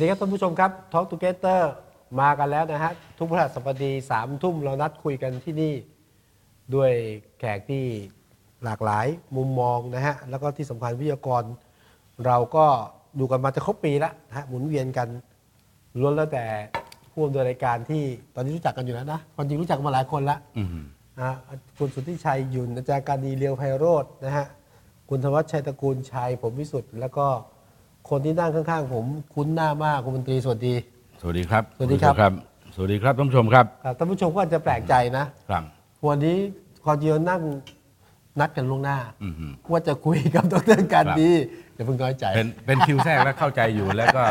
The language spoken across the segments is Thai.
ดีครับท่านผู้ชมครับ Talk Together มากันแล้วนะฮะ ทุกพฤหัสบดีสามทุ่มเรานัดคุยกันที่นี่ ด้วยแขกที่หลากหลายมุมมองนะฮะ แล้วก็ที่สำคัญวิทยากร เราก็ดูกันมาจะครบปีแล้วนะฮะหมุนเวียนกันล้วนแล้วแต่ผู้ดำเนินรายการที่ตอนนี้รู้จักกันอยู่แล้วนะความจริงรู้จักกันมาหลายคนละอืมนะฮะคุณสุทธิชัยหยุนอาจารย์การดีเรียวไพโรจน์นะฮะคุณธวัชชัยตระกูลชัยผมวิสุทธ์แล้วก็ คนที่นั่งข้างๆ ผมคุ้นหน้ามากคุณมนตรีสวัสดี สวัสดีครับ สวัสดีครับณสวัสดีครับท่านผู้ชมครับครับท่านผู้ชมก็อาจจะแปลกใจนะครับ วันนี้คอเจียวนั่งนัดกันล่วงหน้า อืมว่าจะคุยกับดรการดีอย่าเพิ่งน้อยใจ เป็นเป็นคิวแทรกแล้วเข้าใจอยู่ แล้วก็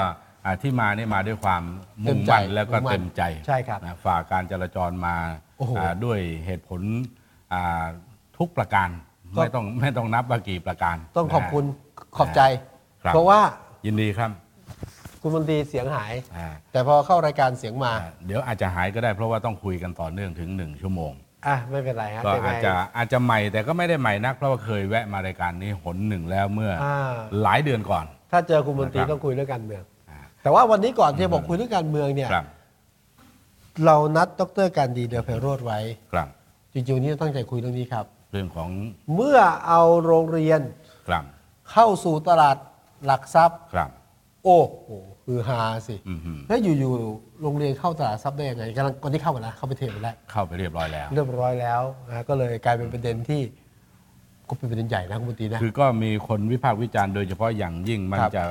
อ่าที่มาเนี่ยมาด้วยความมุ่งเต็มใจมั่นแล้วก็มุ่งมั่นเต็มใจใช่ครับนะฝ่าการจราจรมาโอ้โหอ่าด้วยเหตุผลอ่าทุกประการ ก็ ไม่ต้องไม่ต้องนับว่ากี่ประการต้องขอบคุณนะ ขอบใจ ครับ เพราะว่า ยินดีครับคุณมนตรีเสียงหาย อ่าแต่พอเข้ารายการเสียงมาอ่าเดี๋ยวอาจจะหายก็ได้เพราะว่าต้องคุยกันต่อเนื่องถึงหนึ่งชั่วโมง อะไม่เป็นไรฮะก็ยังไงอาจจะอาจจะใหม่แต่ก็ไม่ได้ใหม่นัก เพราะว่าเคยแวะมารายการนี้หนหนึ่งแล้วเมื่อออ่าหลายเดือนก่อน ถ้าเจอคุณมนตรีนะครับ ต้องคุยเรื่องการเมือง อ่าแต่ว่าวันนี้ก่อนที่จะบอกคุยเรื่องการเมืองเนี่ย ครับเรานัดดรการดีเดลเพโรดไว้ ครับจริงๆวันนี้ตั้งใจคุยเรื่องนี้ครับ เรื่องของเมื่อเอาโรงเรียนครับเข้าสู่ตลาด หลักทรัพย์ ครับ โอ้โหคือฮาสิ อืมฮึแล้วอยู่ๆโรงเรียนเข้าตลาดทรัพย์ได้ยังไงกำลังวันนี้เข้าไปแล้วเข้าไปเทไปแล้ว เข้าไปเรียบร้อยแล้ว เรียบร้อยแล้วนะก็เลยกลายเป็นประเด็นที่ก็เป็นประเด็นใหญ่นะคุณมนตรีนะ คือก็มีคนวิพากษ์วิจารณ์โดยเฉพาะอย่างยิ่งมันครับจะ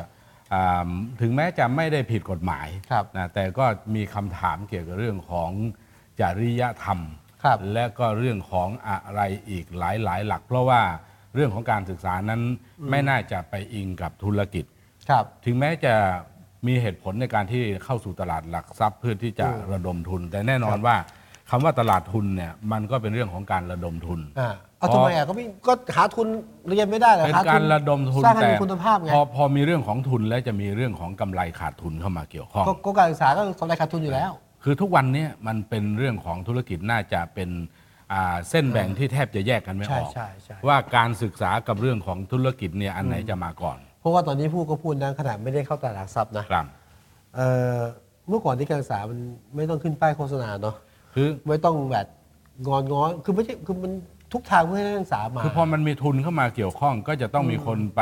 อ่าถึงแม้จะไม่ได้ผิดกฎหมายครับนะแต่ก็มีคำถามเกี่ยวกับเรื่องของจริยธรรม ครับและก็เรื่องของอะไรอีกหลายหลายๆหลัก เพราะว่า เรื่องของการศึกษานั้นไม่น่าจะไปอิงกับธุรกิจ ครับ ถึงแม้จะมีเหตุผลในการที่เข้าสู่ตลาดหลักทรัพย์เพื่อที่จะอืมระดมทุน แต่แน่นอนครับว่าคำว่าตลาดทุนเนี่ยมันก็เป็นเรื่องของการระดมทุน อ่าเอาทำไมอะก็ไม่ก็หาทุนเรียนไม่ได้เหรอเป็นหทุการระดมทุนสร้างให้แต่มีคุณภาพไงพอพอมีเรื่องของทุนแล้วจะมีเรื่องของกำไรขาดทุนเข้ามาเกี่ยวข้อง ก็ก็การศึกษาก็กำไรขาดทุนอยู่แล้ว คือทุกวันเนี้มันเป็นเรื่องของธุรกิจน่าจะเป็นอ่า เส้นแบ่งที่แทบจะแยกกันไม่อใช่อกใช่ใช่ ว่าการศึกษากับเรื่องของธุรกิจเนี่ยอันไหนจะมาก่อนเพราะว่าตอนนี้ผู้ก็พูดนะขนาดไม่ได้เข้าตลาดหลักทรัพย์นะครับ เอ่อเมื่อก่อนที่การศึกษามันไม่ต้องขึ้นป้ายโฆษณาเนาะคือไม่ต้องแบบงอนง้อนคือไม่ใช่คือมันทุกทางเพื่อให้นักศึกษามา คือพอมันมีทุนเข้ามาเกี่ยวข้องก็จะต้องมีคนไป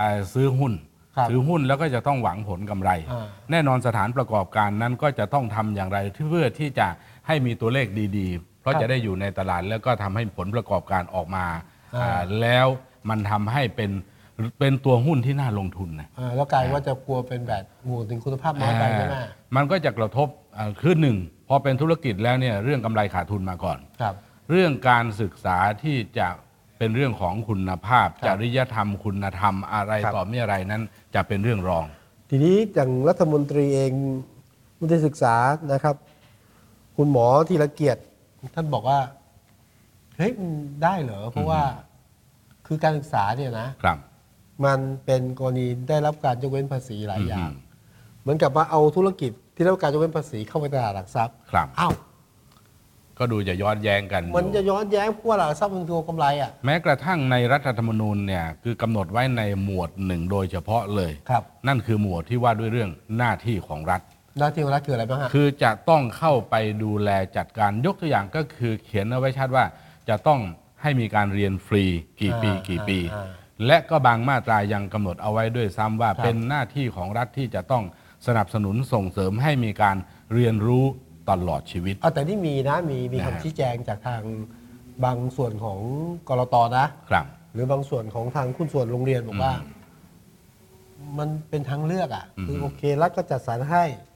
อ่าซื้อหุ้นครับซื้อหุ้นแล้วก็จะต้องหวังผลกำไร อ่า แน่นอนสถานประกอบการนั้นก็จะต้องทำอย่างไรเพื่อที่จะให้มีตัวเลขดีๆเพ ราะครับจะได้อยู่ในตลาดแล้วก็ทำให้ผลประกอบการออกมาอ่าอ่าแล้วมันทำให้เป็นเป็นตัวหุ้นที่น่าลงทุนนะอ่าแล้วกลายว่าจะกลัวเป็นแบบหมู่ถึงคุณภาพน้อยไปใช่ไหมอ่ามันก็จะกระทบอ่าคือหนึ่งพอเป็นธุรกิจแล้วเนี่ยเรื่องกำไรขาดทุนมาก่อนครับ เรื่องการศึกษาที่จะเป็นเรื่องของคุณภาพครัจบริยธรรมคุณธรรมอะไรครับต่อมีอะไรนั้นจะเป็นเรื่องรอง ทีนี้อย่างรัฐมนตรีเองมนตรีศึกษานะครับ คุณหมอธีรเกียรติ ท่านบอกว่าเฮ้ยมันได้เหรอเพราะว่าคือการศึกษาเนี่ยนะครับ มันเป็นกรณีได้รับการยกเว้นภาษีหลายอย่างอืมเหมือนกับว่าเอาธุรกิจที่ได้รับการยกเว้นภาษีเข้าไปตลาดหลักทรัพย์ครับ อ้าวก็ดูจะย้อนแย้งกันมันอยู่จะย้อนแย้งเพราะว่าตลาดหลักทรัพย์มันตัวกำไรอะ แม้กระทั่งในรัฐธรรมนูญเนี่ยคือกำหนดไว้ในหมวดหนึ่งโดยเฉพาะเลย ครับ นั่นคือหมวดที่ว่าด้วยเรื่องหน้าที่ของรัฐ หน้าที่ของรัฐคืออะไรบ้างฮะ คือจะต้องเข้าไปดูแลจัดการยกตัวอย่างก็คือเขียนเอาไว้ชัดว่าจะต้องให้มีการเรียนฟรีกี่ปีอ่ากี่ปี อ่าและก็บางมาตรายังกำหนดเอาไว้ด้วยซ้ำว่าครับ เป็นหน้าที่ของรัฐที่จะต้องสนับสนุนส่งเสริมให้มีการเรียนรู้ตลอดชีวิต เอาแต่นี่มีนะ มีมีนะฮะ คำชี้แจงจากทางบางส่วนของกรตนะ ครับ หรือบางส่วนของทางคุณส่วนโรงเรียนบอกว่า มันเป็นทางเลือกอะอืมคือโอเครัฐก็จัดสรรให้ห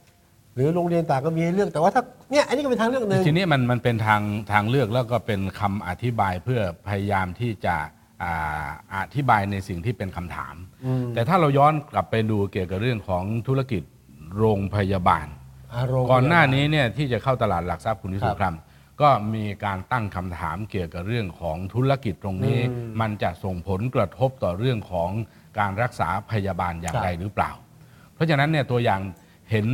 รือโรงเรียนต่างก็มีให้เลือกแต่ว่าถ้าเนี่ยอันนี้ก็เป็นทางเลือกหนึ่งทีนี้มันมันเป็นทางทางเลือกแล้วก็เป็นคำอธิบายเพื่อพยายามที่จะอ่าอธิบายในสิ่งที่เป็นคำถามอืมแต่ถ้าเราย้อนกลับไปดูเกี่ยวกับเรื่องของธุรกิจโรงพยาบาลอ่าโรงเรียก่อนหน้านี้เนี่ยที่จะเข้าตลาดหลักทรัพย์คุณวิสุทครัธิ์บครับก็มีการตั้งคำถามเกี่ยวกับเรื่องของธุรกิจตรงนี้อืมมันจะส่งผลกระทบต่อเรื่องของการรักษาพยาบาลอย่างครับไรหรือเปล่า เพราะฉะนั้นเนี่ยตัวอย่างเห็น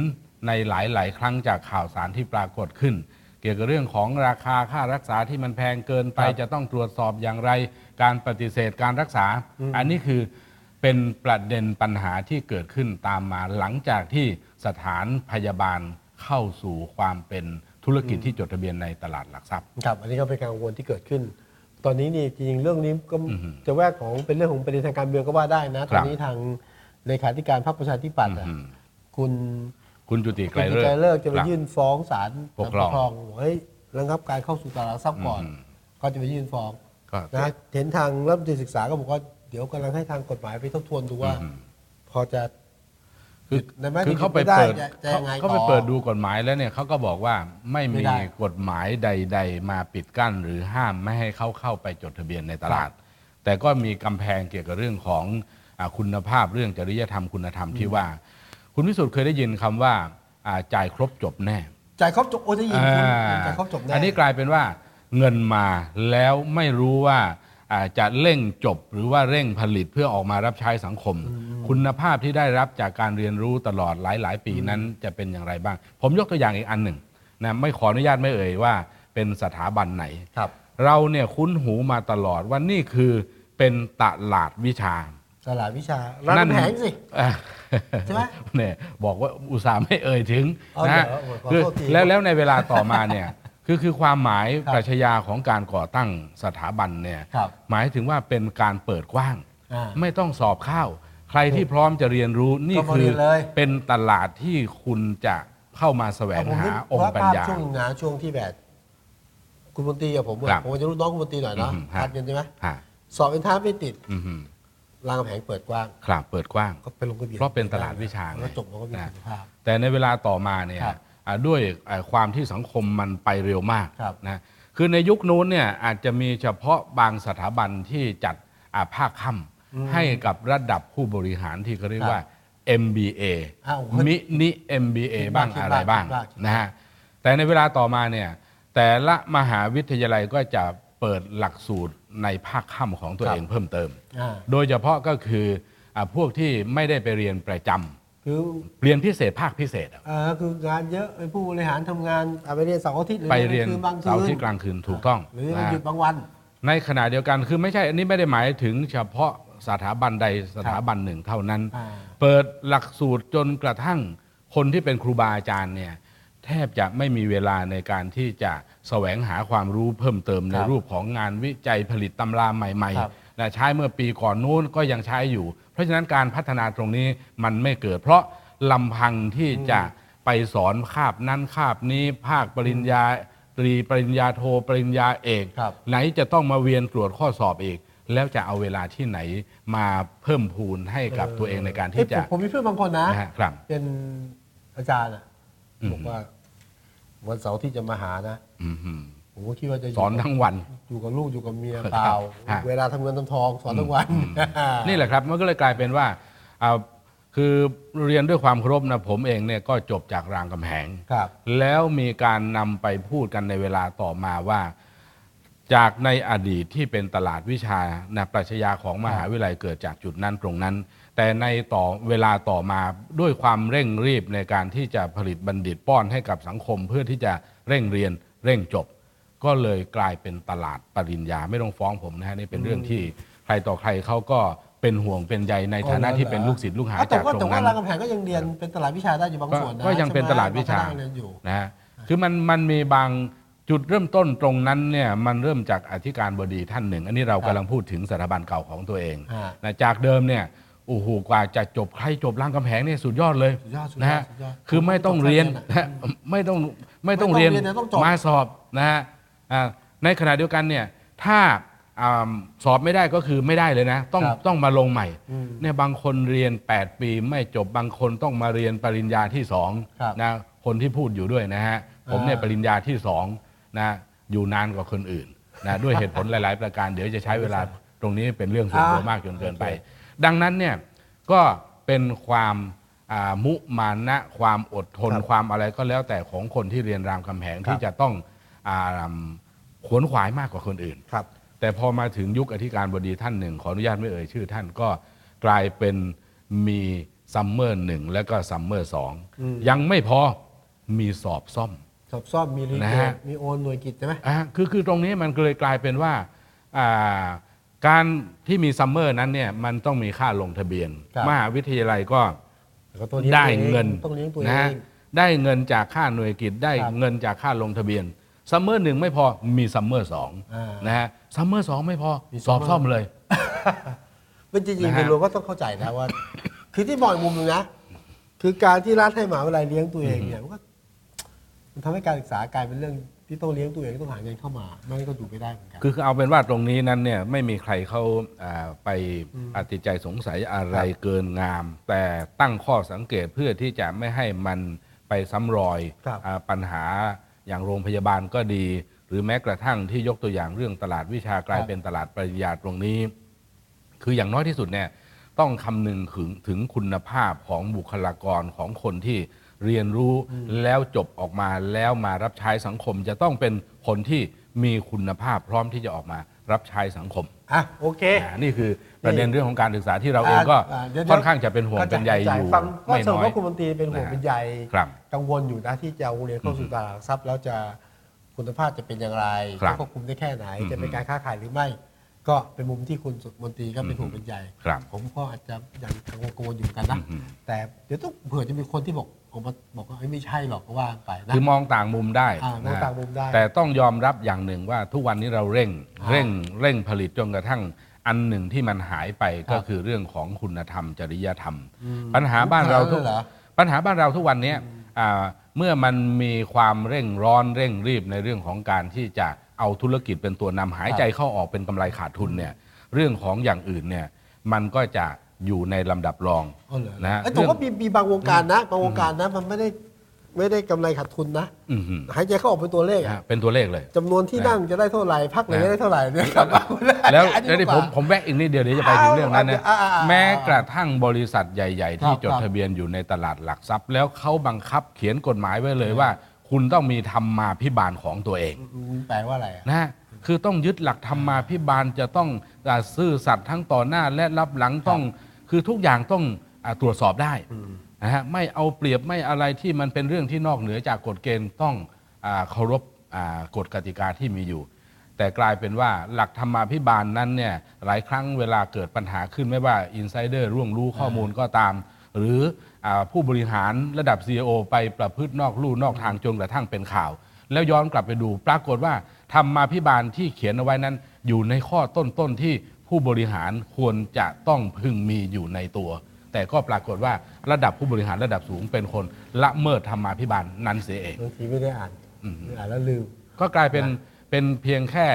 ในหลาย ๆ ครั้งจากข่าวสารที่ปรากฏขึ้น เกี่ยวกับเรื่องของราคาค่ารักษาที่มันแพงเกินไปครับจะต้องตรวจสอบอย่างไร การปฏิเสธการรักษา อันนี้คือเปเป็นประเด็นปัญหาที่เกิดขึ้นตามมาหลังจากที่สถานพยาบาลเข้าสู่ความเป็นธุรกิจที่จดทะเบียนในตลาดหลักทรัพย์ครับอันนี้ก็เป็นการกังวลที่เกิดขึ้น ตอนนี้นี่จริงๆเรื่องนี้ก็อือฮึจะแวกของเป็นเรื่องของประเด็นทางการเมืองก็ว่าได้นะคตรัอบนนี้ทางเลขาธิการพรรคประชาธิปัตย์อะอืมคุณ คุณจุติไกคุลณเลิกไกรเลิกจะไปครับยื่นฟ้องศาลปกครองบอกเฮ้ยระงับการเข้าสู่ตลาดหลักทรัพย์ก่อนอืมก็จะไปยื่นฟ้องก็นะเห็นทางรัฐมนตรีศึกษาก็บอกว่าเดี๋ยวกำลังให้ทางกฎหมายไปทบทวนดูว่าอืมพอจะคือในแม้คือที่เขาไปไม่ได้เปิดจะจะยังไงเขาไปต่อเปิดดูกฎหมายแล้วเนี่ยเขาก็บอกว่าไม่ไม่มีได้กฎหมายใด ๆ มาปิดกั้น หรือห้ามไม่ให้เขาเข้าไปจดทะเบียนในตลาด แต่ก็มีกำแพงเกี่ยวกับเรื่องของอาคุณภาพเรื่องจริยธรรมคุณธรรมที่ว่า คุณวิสุทธ์เคยได้ยินคำว่าอ่าจ่ายครบจบแน่ จ่ายครบจบโอ้จะยินคุณอ่าจ่ายครบจบแน่อันนี้กลายเป็นว่าเงินมาแล้วไม่รู้ว่าอ่าจะเร่งจบหรือว่าเร่งผลิตเพื่อออกมารับใช้สังคม คุณภาพที่ได้รับจากการเรียนรู้ตลอดหลาย ๆ ปีนั้นจะเป็นอย่างไรบ้าง ผมยกตัวอย่างอีกอันหนึ่งนะไม่ขออนุญาตไม่เอ่ยว่าเป็นสถาบันไหนครับ เราเนี่ยคุ้นหูมาตลอดว่านี่คือเป็นตลาดวิชา ตลาดวิชาร้านกำแพงสิอะ ใช่ไหมเนี่ยบอกว่าอุตส่าห์ไม่เอ่ยถึงเอานะฮะเหรอขอคือโทษทีแล้วแล้วในเวลาต่อมาเนี่ยคือคือความหมายครับปรัชญาของการก่อตั้งสถาบันเนี่ยครับหมายถึงว่าเป็นการเปิดกว้างอ่าไม่ต้องสอบเข้าใครที่พร้อมจะเรียนรู้นี่ก็มาคืเรีอยนเลยเป็นตลาดที่คุณจะเข้ามาแสวงผมหานึกองค์ปัญภาพญาช่วงหนึงนะช่วงที่แบบคุณมนตรีกับผมอะครับผมจะรู้น้องคุณมนตรีหน่อยเนาะอืมฮะทัดกันใช่ไหมฮะสอบเอ็นทรานซ์ไม่ติดอือหือ รามคำแหงเปิดกว้างครับเปิดกว้าง ก็ไปลงทะเบียนเพราะเป็นตลาดวิชาไงแล้วจบมันก็มีนะคุณภาพ แต่ในเวลาต่อมาเนี่ยครับอ่าด้วยอ่าความที่สังคมมันไปเร็วมากครับนะคือในยุคนู้นเนี่ยอาจจะมีเฉพาะบางสถาบันที่จัดอ่าภาคค่ำให้กับระดับผู้บริหารที่เขาเรียกว่า MBA อ้าวมินิ MBA คิดว่าบ้างคิดว่าอะไรบ้างคิดว่าคิดว่านะฮะแต่ในเวลาต่อมาเนี่ยแต่ละมหาวิทยาลัยก็จะเปิดหลักสูตร ในภาคค่ำของตัวครับเองเพิ่มเติมอ่าโดยเฉพาะก็คืออาพวกที่ไม่ได้ไปเรียนประจำคือเรียนพิเศษภาคพิเศษอะเอ่อคืองานเยอะไอ้ผู้บริหารทำงานอะไปเรียนเสาร์อาทิตย์หรือไปเรียนคืนบางคืเสาร์นอาที่กลางคืนถูกต้องหรือนะหยุดบางวัน ในขณะเดียวกันคือไม่ใช่อันนี้ไม่ได้หมายถึงเฉพาะสถาบันใดสถาบันหนึ่งเท่านั้นอ่าเปิดหลักสูตรจนกระทั่งคนที่เป็นครูบาอาจารย์เนี่ยแทบจะไม่มีเวลาในการที่จะ แสวงหาความรู้เพิ่มเติมในครับรูปของงานวิจัยผลิตตำราใหม่ครับๆนะใช้เมื่อปีก่อนนู้นก็ยังใช้อยู่ เพราะฉะนั้นการพัฒนาตรงนี้มันไม่เกิด เพราะลำพังที่จะไปสอนคาบนั้นคาบนี้ภาคปริญญาตรีปริญญาโทปริญญาเอกครับไหนจะต้องมาเวียนตรวจข้อสอบอีกแล้วจะเอาเวลาที่ไหนมาเพิ่มพูนให้กับตัวเองในการที่เอ้ยจะผมผมมีเพื่อนบางคนนะนะฮะครับเป็นอาจารย์อะอืมบอกว่า วันเสาร์ที่จะมาหานะอืมฮึ ผมก็คิดว่าจะยู่สอนทั้งวัน อยู่กับลูกอยู่กับเมียครับเปล่าฮะ เวลาทำเงินทำทองสอนทั้งวัน นี่แหละครับมันก็เลยกลายเป็นว่าอ่าคือเรียนด้วยความเคารพนะผมเองเนี่ยก็จบจากรามคำแหง ครับ แล้วมีการนำไปพูดกันในเวลาต่อมาว่า จากในอดีตที่เป็นตลาดวิชานะปรัชญาของมหาวิทยาลัยเกิดจากจุดนั้นตรงนั้น แต่ในต่อเวลาต่อมาด้วยความเร่งรีบในการที่จะผลิตบัณฑิตป้อนให้กับสังคมเพื่อที่จะเร่งเรียน เร่งจบ ก็เลยกลายเป็นตลาดปริญญาไม่ต้องฟ้องผมนะฮะนี่เป็นเรื่องที่ใครต่อใครเขาก็เป็นห่วงเป็นใยในฐานะที่เป็นลูกศิษย์ลูกหาอ้วแต่จากว่าตรแต่งว่านั้นรามคำแหงก็ยังเรียนเป็นตลาดวิชาได้อยู่บางก็ส่วนนะก็ยังเป็นใช่ไหมตลาดวิชาบงคณะเรียนอยู่นะฮะคือมันมันมีบางจุดเริ่มต้นตรงนั้นเนี่ยมันเริ่มจากอธิการบดีท่านหนึ่ง อันนี้เราครับกำลังพูดถึงสถาบันเก่าของตัวเองฮะนะจากเดิมเนี่ย โอ้โหกว่าจะจบใครจบรามคำแหงเนี่ยสุดยอดเลยสุดยอดสุดยอดนะฮะสุดยอดคือไม่ต้องเรียนจบแค่นะฮะไม่ต้องไม่ต้องไม่ต้องเรียนเรียนนะต้องจบ มาสอบนะฮะอ่าในขณะเดียวกันเนี่ยถ้าอ่าสอบไม่ได้ก็คือไม่ได้เลยนะ ต้องครับต้องมาลงใหม่อืมเนี่ยบางคนเรียน 8 ปีไม่จบบางคนต้องมาเรียนปริญญาที่สองครับนะคนที่พูดอยู่ด้วยนะฮะผมเนี่ยอ่า ปริญญาที่สองนะอยู่นานกว่าคนอื่นนะด้วยเหตุผลหลาย ๆ ประการเดี๋ยวจะใช้เวลาตรงนี้เป็นเรื่องส่วนตัวอ่ามมากจนเกินไป โอเค ดังนั้นเนี่ยก็เป็นความอ่ามุมานะความอดทนครับความอะไรก็แล้วแต่ของคนที่เรียนรามคำแหงครับที่จะต้องอาขวนขวายมากกว่าคนอื่นครับ แต่พอมาถึงยุคอธิการบดีท่านหนึ่ง ขออนุญาตไม่เอ่ยชื่อท่านก็กลายเป็นมีซัมเมอร์หนึ่งแล้วก็ซัมเมอร์สองอืมยังไม่พอมีสอบซ่อม สอบซ่อมมีรีนะเกฮะตมีโอนหน่วยกิตใช่ไหมอะคือคือตรงนี้มันก็เลยกลายเป็นว่าอ่า การที่มีซัมเมอร์นั้นเนี่ยมันต้องมีค่าลงทะเบียน ครับ มหาวิทยาลัยก็ แล้วก็ต้องลี้ยได้ตัวอเงินต้องเลี้ยงตัวเอนะฮะง ได้เงินจากค่าหน่วยกิจได้ครับเงินจากค่าลงทะเบียนซัมเมอร์หนึ่งไม่พอมีซัมเมอร์สองอ่านนะฮะซัมเมอร์สองไม่พอมีสอบ summer ซ่อมเลย เป็นจริงนะๆฮะในรวมก็ต้องเข้าใจนะว่า คือที่มองอีกมุมหนึงนะ คือการที่รัฐให้หมหาวิทยาลัยเลี้ยงตัวเองเนี่ยมันก็มันทำให้การศึกษากลายเป็นเรื่อง ที่ต้องเลี้ยงตัวเองต้องหาเงินเข้ามาไม่งั้นก็อยู่ไม่ได้เหมือนกัน คือคือเอาเป็นว่าตรงนี้นั้นเนี่ยไม่มีใครเขาอ่าไปอติดใจสงสัยอะไรเกินงาม แต่ตั้งข้อสังเกตเพื่อที่จะไม่ให้มันไปซ้ำรอยครับอาปัญหาอย่างโรงพยาบาลก็ดี หรือแม้กระทั่งที่ยกตัวอย่างเรื่องตลาดวิชากลายเป็นตลาดปริญญาตรงนี้ คืออย่างน้อยที่สุดเนี่ยต้องคำนึงถึงถึงคุณภาพของบุคลากรของคนที่ เรียนรู้แล้วจบออกมาแล้วมารับใช้สังคม จะต้องเป็นคนที่มีคุณภาพพร้อมที่จะออกมารับใช้สังคมอะโอเคอ่านี่คือประเด็นเรื่องของการศึกษาที่เราเองก็อ่าเดี๋ยวค่อนข้างจะเป็นห่วงเป็นใยอข้ายู่ฟังก็ไม่สรุน้ปอยว่าคุณมนตรีเป็นห่วงนะฮะเป็นใยครับกังวลอยู่นะที่จะเอาโรงเรียนเข้าสู่ตลาดหลักทรัพย์แล้วจะคุณภาพจะเป็นอย่างไรครับจะควบคุมได้แค่ไหนอืมจะเป็นการค้าขายหรือไม่ ก็เป็นมุมที่คุณมนตรีก็เป็นห่วงเป็นใยครับผมก็อาจจะยังกังวลกังวลอยู่กันนะอืมแต่เดี๋ยวต้องเผื่อจะมีคนที่บอก ออกมาบอกว่าเอ้ยไม่ใช่หรอกก็ว่าไปนะคือมองต่างมุมได้อ่ามองนะฮะต่างมุมได้ แต่ต้องยอมรับอย่างหนึ่งว่าทุกวันนี้เราเร่งอ่าเร่งเร่งผลิตจนกระทั่งอันหนึ่งที่มันหายไปครับก็คือเรื่องของคุณธรรม จริยธรรมอืมปัญหาบ้านเราทุกเหรอปัญหาบ้านเราทุกวันเนี้ยอ่าเมื่อมันมีความเร่งร้อนเร่งรีบในเรื่องของการที่จะเอาธุรกิจเป็นตัวนำหายใจเข้าออกเป็นกำไรขาดทุนเนี่ยเรื่องของอย่างอื่นเนี่ยมันก็จะ อยู่ในลำดับรองอ๋อเหรอนะฮะเอ้ยแต่ว่ามีมีบางวงการนะบางวงการนะมันไม่ได้ไม่ได้กำไรขาดทุนนะอื้อหือหายใจเข้าออกเป็นตัวเลขนะอะฮะเป็นตัวเลขเลยจำนวนที่นั่งจะได้เท่าไหร่พักไหนนะจะได้เท่าไหร่เนี่ยครับแล้วอันนี้แล้วนี่ผมดีกว่าผมแวะอีกนิดเดียวเดี๋ยวจะไปถึงเรื่องนั้นนะอ่าอ่าอ่าแม้กระทั่งบริษัทใหญ่ ๆ ที่ครับจดครับทะเบียนอยู่ในตลาดหลักทรัพย์ แล้วเขาบังคับเขียนกฎหมายไว้เลยว่า คุณต้องมีธรรมาพิบาลของตัวเองอืมแปลว่าอะไรอะนะฮะคือต้องยึดหลักธรรมาพิบาลจะต้องอ่าซื่อสัตย์ทั้งต่อหน้าและรับหลังต้อง คือทุกอย่างต้องอาตรวจสอบได้นะฮะไม่เอาเปรียบไม่อะไรที่มันเป็นเรื่องที่นอกเหนือจากกฎเกณฑ์ต้องอาเคารพอ่ากฎกติกาที่มีอยู่ แต่กลายเป็นว่าหลักธรรมาภิบาลนั้นเนี่ยหลายครั้งเวลาเกิดปัญหาขึ้นไม่ว่าอินไซเดอร์ร่วงรู้ข้อมูลก็ตาม หรืออาผู้บริหารระดับ CEO ไปประพฤตินอกลู่นอกทางจนกระทั่งเป็นข่าว แล้วย้อนกลับไปดูปรากฏว่าธรรมาภิบาลที่เขียนเอาไว้นั้นอยู่ในข้อต้นๆที่ ผู้บริหารควรจะต้องพึงมีอยู่ในตัว แต่ก็ปรากฏว่าระดับผู้บริหารระดับสูงเป็นคนละเมิดธรรมาภิบาลนั้นเสียเองบางทีไม่ได้อ่านอืมอ่านแล้วลืมก็กลายเป็นเป็นเพียงแค่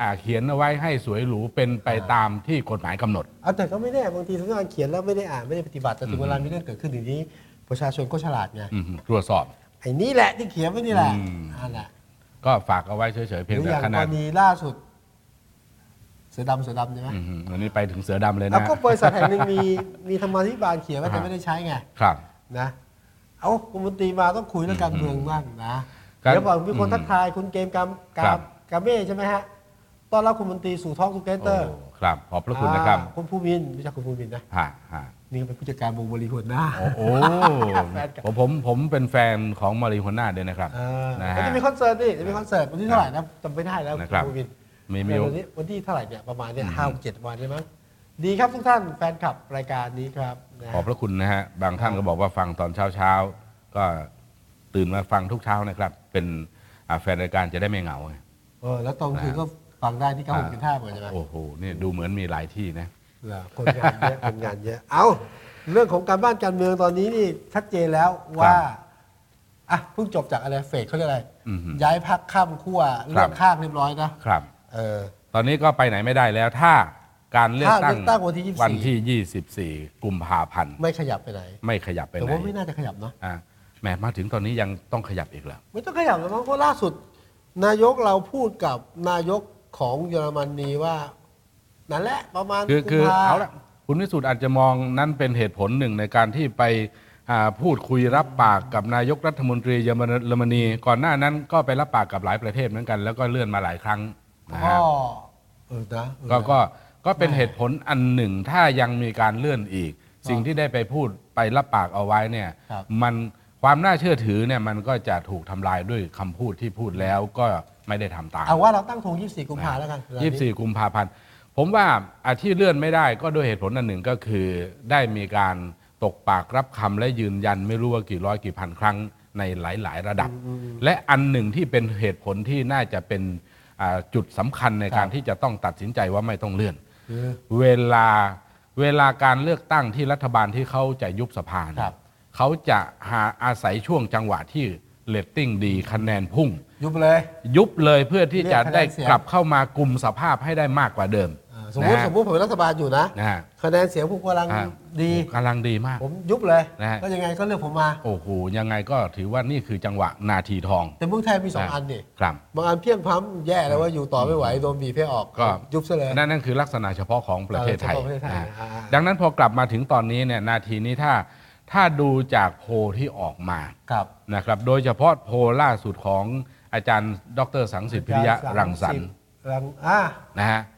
อ่าเขียนเอาไว้ให้สวยหรูเป็นไปตามที่กฎหมายกำหนดเอาแต่ก็ไม่แน่บางทีสำนักงานเขียนแล้วไม่ได้อ่านไม่ได้ปฏิบัติแต่ถึงเวลามีเรื่องเกิดขึ้นอย่างนี้ประชาชนก็ฉลาดไงอืมตรวจสอบไอ้นี่แหละที่เขียนไว้นี่แหละอืมอันน่ะก็ฝากเอาไว้เฉยๆหเพียงรือแต่อย่างขกนารดณีล่าสุดเสือดำเสือดำใช่ไหมอืมอันนี้ไปถึงเสือดำเลยเอานะก็บริษัทแห่งหนึ่งมีมีธรรมาธิบาลเขียนไว้แต่ไม่ได้ใช้ไงครับนะเอาคุณมนตรีมาต้องคุยเรื่องการเมืองบ้างนะครับเดี๋ยวบอกมีคนอืมทักทายคุณเกมกามกาครัมบกาเม่ใช่ไหมฮะต้อนรับคุณมนตรีสู่ท้องทูเกเตอร์โอ้ครับขอบพระคุณนะครับคุณภูมินทร์ไม่ใช่คุณภูมินทร์นะฮะฮะนี่เป็นผู้จัดการวงบริหัวหน้าโอ้โหแฟนกันผมผมผมเป็นแฟนของมารีโฮน่าด้วยนะครับอ่านะฮะแล้วจะมีคอนเสิร์ตดิจะมีคอนเสิร์ตวันที่เท่าไหร่นะจำไม่ได้แล้วนะครับณภูมินทร์ มีมีแต่วันนี้วันที่เท่าไหร่เนี่ยประมาณเนี่ยอืมห้าเจ็ดวันใช่ไหมดีครับทุกท่านแฟนคลับรายการนี้ครับนะขอบพระคุณนะฮะ บางท่านก็บอกว่าฟังตอนเช้าเช้าๆก็ตื่นมาฟังทุกเช้านะครับ เป็นอ่าแฟนรายการจะได้ไม่เหงาไง เออแล้วตอนคืนก็ฟังได้ที่เก้าหกจุดห้าเหมือนใช่ไหม โอ้โหนี่ดูเหมือนมีหลายที่นะ เหรอคนงานเยอะ คนงานเยอะเอาเรื่องของการบ้านการเมืองตอนนี้นี่ชัดเจนแล้วว่าอะเพิ่งจบจากอะไรเฟดเขาเรียกอะไร อือหือย้ายพักข้ามขั้วเลือกข้างเรียบร้อยนะครับ เออ ตอนนี้ก็ไปไหนไม่ได้แล้ว ถ้าการเลือกถ้าตั้เลือกตั้งวันที่24 วันที่ 24 กุมภาพันธ์ไม่ขยับไปไหน ไม่ขยับไปแต่ไหนว่าไม่น่าจะขยับเนาะอะแหมมาถึงตอนนี้ยังต้องขยับอีกเหรอไม่ต้องขยับแล้วมั้งเพราะล่าสุด นายกเราพูดกับนายกของเยอรมนีว่า นั่นแหละประมาณคือกุมคือภเอาละคุณวิสุทธ์อาจจะมองนั้นเป็นเหตุผลหนึ่งในการที่ไปอ่าพูดคุยรับปากกับนายกรัฐมนตรีเยอรมนีก่อนหน้านั้นก็ไปรับปากกับหลายประเทศเหมือนกัน แล้วก็เลื่อนมาหลายครั้ง นะก็ฮะเออนะเออก็นะก็ก็เป็นแม่เหตุผลอันหนึ่งถ้ายังมีการเลื่อนอีก สิ่งที่ได้ไปพูดไปรับปากเอาไว้เนี่ยครับ มันความน่าเชื่อถือเนี่ยมันก็จะถูกทำลายด้วยคำพูดที่พูดแล้วก็ไม่ได้ทำตาม เอาว่าเราตั้งธง24 กุมภาแล้วกันยี่สิบสี่กุมภาพันธ์ ผมว่าอาที่เลื่อนไม่ได้ก็ด้วยเหตุผลอันหนึ่งก็คือ ได้มีการตกปากรับคำและยืนยันไม่รู้ว่ากี่ร้อยกี่พันครั้งในหลาย ๆ ระดับ และอันหนึ่งที่เป็นเหตุผลที่น่าจะเป็นอ่า จุดสำคัญในการครับที่จะต้องตัดสินใจว่าไม่ต้องเลื่อนคือเวลาเวลาการเลือกตั้งที่รัฐบาลที่เขาจะยุบสภาเนี่ยครับเขาจะหาอาศัยช่วงจังหวะที่เรตติ้งดีคะแนนพุ่ง ยุบเลย ยุบเลยเพื่อที่จะเรียกคะแนนได้เสียงกลับเข้ามากลุ่มสภาพให้ได้มากกว่าเดิมอ่า สมมตินะฮะสมมติผมเป็นรัฐบาลอยู่นะนะฮะ คะแนนเสียงผมกำลังอ่า ดี กำลังดีมาก ผมยุบเลย นะฮะ ก็ยังไงก็เลือกผมมา โอ้โหยังไงก็ถือว่านี่คือจังหวะนาทีทองแต่เมืองไทยมีสองนะอันนี่ครับ บางอันเพี้ยงพล้ำแย่แล้วว่าอยู่ต่อไม่ไหวโดนบีบให้ออกก็ ยุบซะเลย นั่นนั่นคือลักษณะเฉพาะของประเทศไทยเฉพาะประเทศไทยนะฮะอ่าดังนั้นพอกลับมาถึงตอนนี้เนี่ยนาทีนี้ถ้าถ้าดูจากโพลที่ออกมาครับนะครับ โดยเฉพาะโพลล่าสุดของอาจารย์ ดรสังสิทธิ์พิริยะรังสรรค์รังอ่านะฮะเอ่อ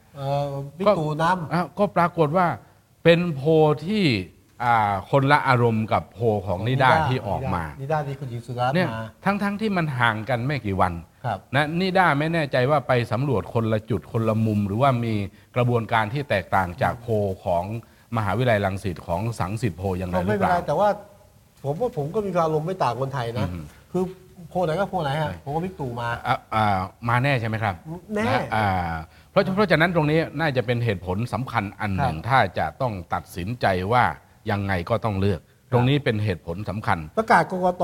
บิ๊กก็ตู่นอะก็ปรากฏว่าเป็นโพลที่อ่าคนละอารมณ์กับโพลของำนิด้าที่ออกมานิด้าที่คุณหญิงสุดารัตน์เนี่ยมาทั้งทั้งที่มันห่างกันไม่กี่วันครับนะนิด้าไม่แน่ใจว่าไปสำรวจคนละจุดคนละมุม หรือว่ามีกระบวนการที่แตกต่างจากโพลของมหาวิทยาลัยรังสิตของสังสิทธิ์โพลอย่างไรก็หรืไม่อเป็เปนไรล่าแต่ว่าผมว่าผมก็มีความอารมณ์ไม่ต่างคนไทยนะอืมคือโพลไหนก็โพลไหนฮะใช่ผมก็บิ๊กตู่มาอะอ่ามาแน่ใช่ไหมครับแน่ะอ่า เพราะเพราะฉะนั้นตรงนี้น่าจะเป็นเหตุผลสำคัญอันหนึ่งครับถ้าจะต้องตัดสินใจว่ายังไงก็ต้องเลือก ตรงนี้เป็นเหตุผลสำคัญ ประกาศกกต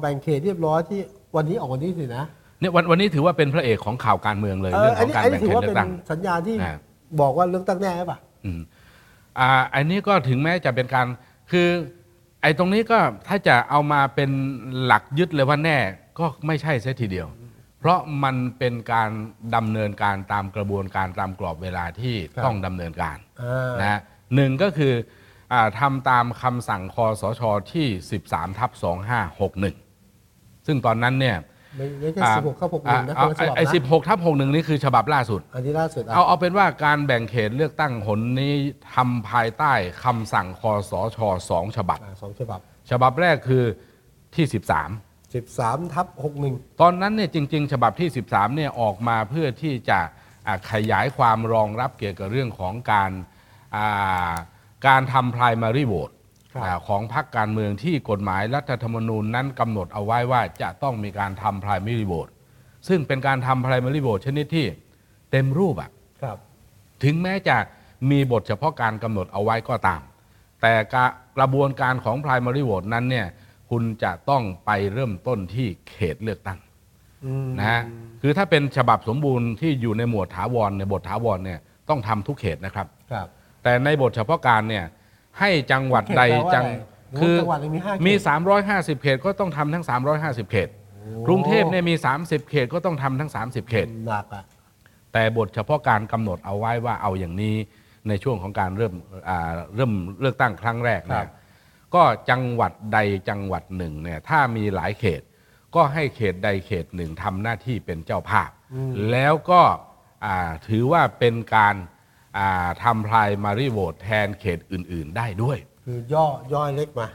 แบ่งเขตเรียบร้อยที่วันนี้ออกวันนี้สินะเนี่ยวันวันนี้ถือว่าเป็นพระเอกของข่าวการเมืองเลยเอเรื่อองอัขนองนี้การอันแบ่นี้งถืเขอตว่าเลืเป็อนกตั้งสัญญาณที่อ่าบอกว่าเลือกตั้งแน่หรือเปล่าอืมอ่าอันนี้ก็ถึงแม้จะเป็นการคือไอ้ตรงนี้ก็ถ้าจะเอามาเป็นหลักยึดเลยว่าแน่ก็ไม่ใช่เสียทีเดียว เพราะมันเป็นการดำเนินการตามกระบวนการตามกรอบเวลาที่ครับต้องดำเนินการอ่านะฮะหนึ่งก็คืออาทำตามคำสั่งคอสชที่ 13ทับ2561 ซึ่งตอนนั้นเนี่ยไม่ไม่ใช่อ่าสิบหกเข้าหกหนึ่งนะอ่าคนละฉบับไอ้นะสิบหกทับ61นี่คือฉบับล่าสุด อันนี้ล่าสุดอะเอาเอาเป็นว่าการแบ่งเขตเลือกตั้งหนนี้ทำภายใต้คำสั่งคอสชสองฉบับอ่าสองฉบับ ฉบับแรกคือที่13สิบสาม ทับหกหนึ่งตอนนั้นเนี่ยจริง ๆ ฉบับที่ 13เนี่ยออกมาเพื่อที่จะอ่าขยายความรองรับเกี่ยวกับเรื่องของการอ่าการทำ primary vote ครับอ่าของพรรคการเมืองที่กฎหมายรัฐธรรมนูญนั้นกำหนดเอาไว้ว่าจะต้องมีการทำ primary vote ซึ่งเป็นการทำ primary vote ชนิดที่เต็มรูปอะครับถึงแม้จะมีบทเฉพาะการกำหนดเอาไว้ก็ตาม แต่กระบวนการของ primary vote นั้นเนี่ย คุณจะต้องไปเริ่มต้นที่เขตเลือกตั้งอืมนะฮะคือถ้าเป็นฉบับสมบูรณ์ที่อยู่ในหมวดถาวรในยบทถาวรเนี่ยต้องทำทุกเขตนะครับครับ แต่ในบทเฉพาะการเนี่ยให้จังหวัดใดเขตแปลว่าจังอะไรคือจังหวัดหนึ่งมีห้าเขตมี 350 เขตก็ต้องทำทั้ง 350 เขต กรุงเทพเนี่ยมี 30 เขตก็ต้องทำทั้ง 30 เขตหนักอะแต่บทเฉพาะการกำหนดเอาไว้ว่าเอาอย่างนี้ในช่วงของการเริ่มอ่าเริ่มเลือกตั้งครั้งแรกครันะบ ก็จังหวัดใดจังหวัดหนึ่งเนี่ยถ้ามีหลายเขต ก็ให้เขตใดเขตหนึ่งทำหน้าที่เป็นเจ้าภาพ แล้วก็อ่าถือว่าเป็นการอ่าทำพลายมารีโวตแทนเขตอื่น ๆ ได้ด้วย คือย่อย่อยเล็กมา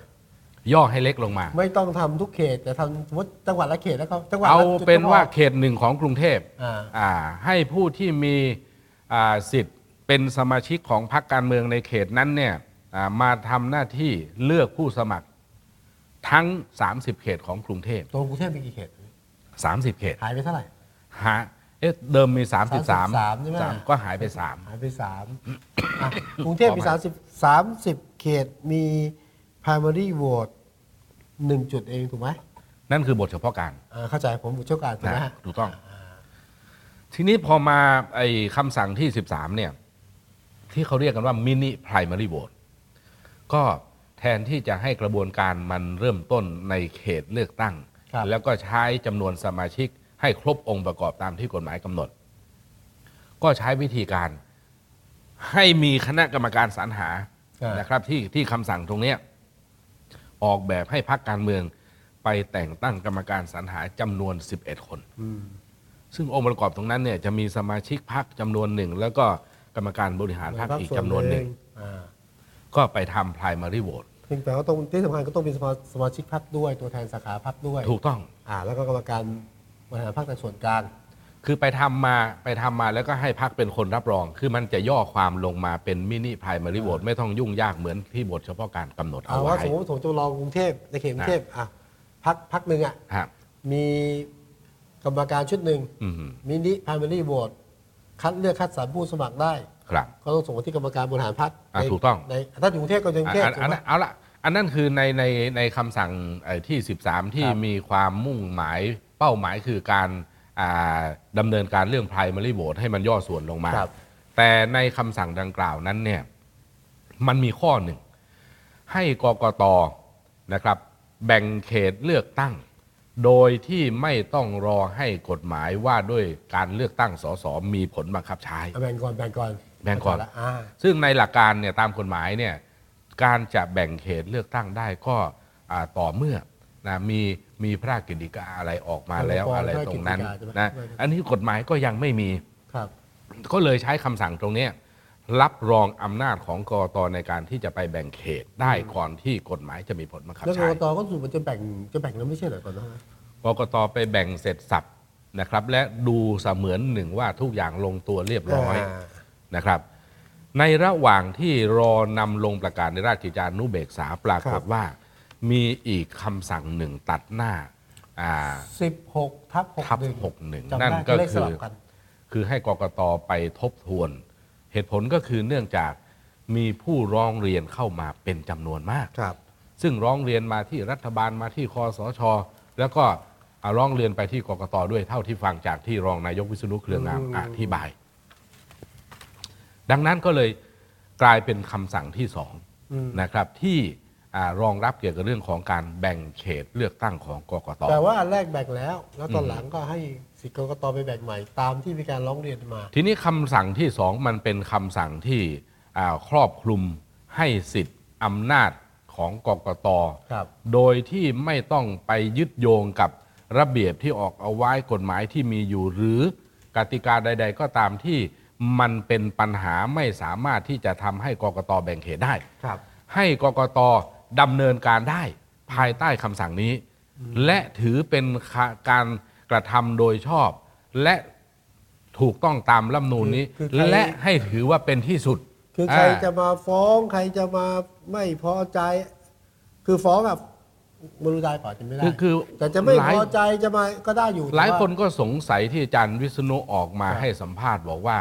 ย่อให้เล็กลงมา ไม่ต้องทำทุกเขตแต่ทำสมมติจังหวัดละเขตแล้วก็จังหวัดเอาละจุดเป็นก็พอว่าเขตหนึ่งของกรุงเทพอ่าอ่าให้ผู้ที่มีอ่าสิทธิ์เป็นสมาชิกของพรรคการเมืองในเขตนั้นเนี่ยอ่า มาทำหน้าที่เลือกผู้สมัครทั้ง 30 เขตของกรุงเทพตัวกรุงเทพมีกี่เขต 30 เขตหายไปเท่าไหร่หาเอ๊ะเดิมมี 33 33ใช่ไหม สามก็หายไปหายไปสามอะกรุงเทพมีขอสามอภัยสิบสามสิบเขตมี primary vote หนึ่งจุดเองถูกไหม3นั่นคือบทเฉพาะการอ่าเข้าใจผมผู้เชี่ยวชาญถูกไหมนะฮะถูกต้อง ทีนี้พอมาไอ้คำสั่งที่ 13 เนี่ย ที่เขาเรียกกันว่ามินิ primary vote ก็แทนที่จะให้กระบวนการมันเริ่มต้นในเขตเลือกตั้ง ครับแล้วก็ใช้จำนวนสมาชิกให้ครบองค์ประกอบตามที่กฎหมายกำหนด ก็ใช้วิธีการให้มีคณะกรรมการสรรหาอ่านนะครับที่ที่คำสั่งตรงเนี้ยออกแบบให้พักการเมืองไปแต่งตั้งกรรมการสรรหาจำนวน 11 คน อืม ซึ่งองค์ประกอบตรงนั้นเนี่ยจะมีสมาชิกพักจำนวนหนึ่ง แล้วก็กรรมการบริหารพักอีกจำนวนหนึ่ง อ่า ก็ไปทำ primary vote ซึ่งแปลว่าต้องที่สำคัญก็ต้องมีสมาสมาชิกพรรคด้วยตัวแทนสาขาพรรคด้วยถูกต้อง อ่าแล้วก็กรรมการบริหารพรรคในส่วนกลางคือไปทำมาไปทำมาแล้วก็ให้พักเป็นคนรับรอง คือมันจะย่อความลงมาเป็นมินิพายมาริโหวตไม่ต้องยุ่งยากเหมือนที่บทเฉพาะการกำหนดเอาเอาว่าไว้สมมติผมจะลองกรุงเทพในเขตกรุงเทพอะพักพักหนึ่งอะฮะมีกรรมการชุดหนึ่งอืม มินิพา m ี r y โหวตคัดเลือกคัดสรรผู้สมัครได้ ครับก็ต้องส่งมาที่กรรมการบริหารพรรคอะในถูกต้อง ในถ้าอยู่กรุงเทพก็อยู่กรุงเทพอันถูกอันไหม นั้นเอาละอันนั้นคือในในในคำสั่งไอ้ที่ 13 ที่ครับ มีความมุ่งหมายเป้าหมายคือการอ่าดำเนินการเรื่อง primary vote ให้มันย่อส่วนลงมา ครับ แต่ในคำสั่งดังกล่าวนั้นเนี่ยมันมีข้อหนึ่ง ให้กกตนะครับ แบ่งเขตเลือกตั้ง โดยที่ไม่ต้องรอให้กฎหมายว่าด้วยการเลือกตั้งสสมีผลบังคับใช้ เอาแบ่งก่อนแบ่งก่อน แบ่งก่อนละอ่าซึ่งในหลักการเนี่ยตามกฎหมายเนี่ยการจะแบ่งเขตเลือกตั้งได้ก็อ่าต่อเมื่อนะมีมีพระราชกิจกาอะไรออกมาแล้วพรบอะไรตรงนั้นพระราชกิจการใช่ไหมนะอันนี้กฎหมายก็ยังไม่มีครับก็เลยใช้คำสั่งตรงเนี้ยรับรองอำนาจของกกตในการที่จะไปแบ่งเขตได้ก่อนที่กฎหมายจะมีผลบังคับแล้วกใช้กตก็สูตรมันจะแบ่งจะแบ่งแล้วไม่ใช่เหรอก่อนหนะกกตไปแบ่งเสร็จสับนะครับ และดูเสมือนหนึ่งว่าทุกอย่างลงตัวเรียบร้อย นะครับ ในระหว่างที่รอนำลงประกาศในราชกิจจานุเบกษาปรากฏว่า มีอีกคำสั่งหนึ่งตัดหน้าอ่าสิบหกทับหกทับหนึ่งหกหนึ่งจำนั่นได้ก็เลขสคือลับกันคือให้กกตไปทบทวน เหตุผลก็คือเนื่องจากมีผู้ร้องเรียนเข้ามาเป็นจำนวนมากครับ ซึ่งร้องเรียนมาที่รัฐบาลมาที่คอสช แล้วก็อ่าร้องเรียนไปที่กกตด้วยเท่าที่ฟังจากที่รองนายกวิษณุเครืองามอืมอธิบาย ดังนั้นก็เลยกลายเป็นคำสั่งที่สองอืมนะครับที่อ่ารองรับเกี่ยวกับเรื่องของการแบ่งเขตเลือกตั้งของกกตแต่ว่าอันแรกแบ่งแล้ว แล้วตอนอืมหลังก็ให้สิทธิ์กกตไปแบ่งใหม่ตามที่มีการร้องเรียนมา ทีนี้คำสั่งที่สองมันเป็นคำสั่งที่อ่าครอบคลุมให้สิทธิ์อำนาจของกกตครับโดยที่ไม่ต้องไปยึดโยงกับระเบียบที่ออกเอาไว้กฎหมายที่มีอยู่หรือกติกาใด ๆ ก็ตามที่ มันเป็นปัญหาไม่สามารถที่จะทำให้กกตแบ่งเขตได้ครับ ให้กกตดำเนินการได้ภายใต้คำสั่งนี้ และถือเป็นคะการกระทำโดยชอบ และถูกต้องตามรัฐธรรมนูญนี้ คือคือใคร และให้ถือว่าเป็นที่สุดคือใครอ่าจะมาฟ้องใครจะมาไม่พอใจ คือฟ้องแบบไม่รู้ได้เปล่าจะไม่ได้ คือคือแต่จะไม่หลาย พอใจจะมาก็ได้อยู่หลายแต่ว่ คนก็สงสัยที่อาจารย์วิษณุออกมาครับให้สัมภาษณ์บอกว่า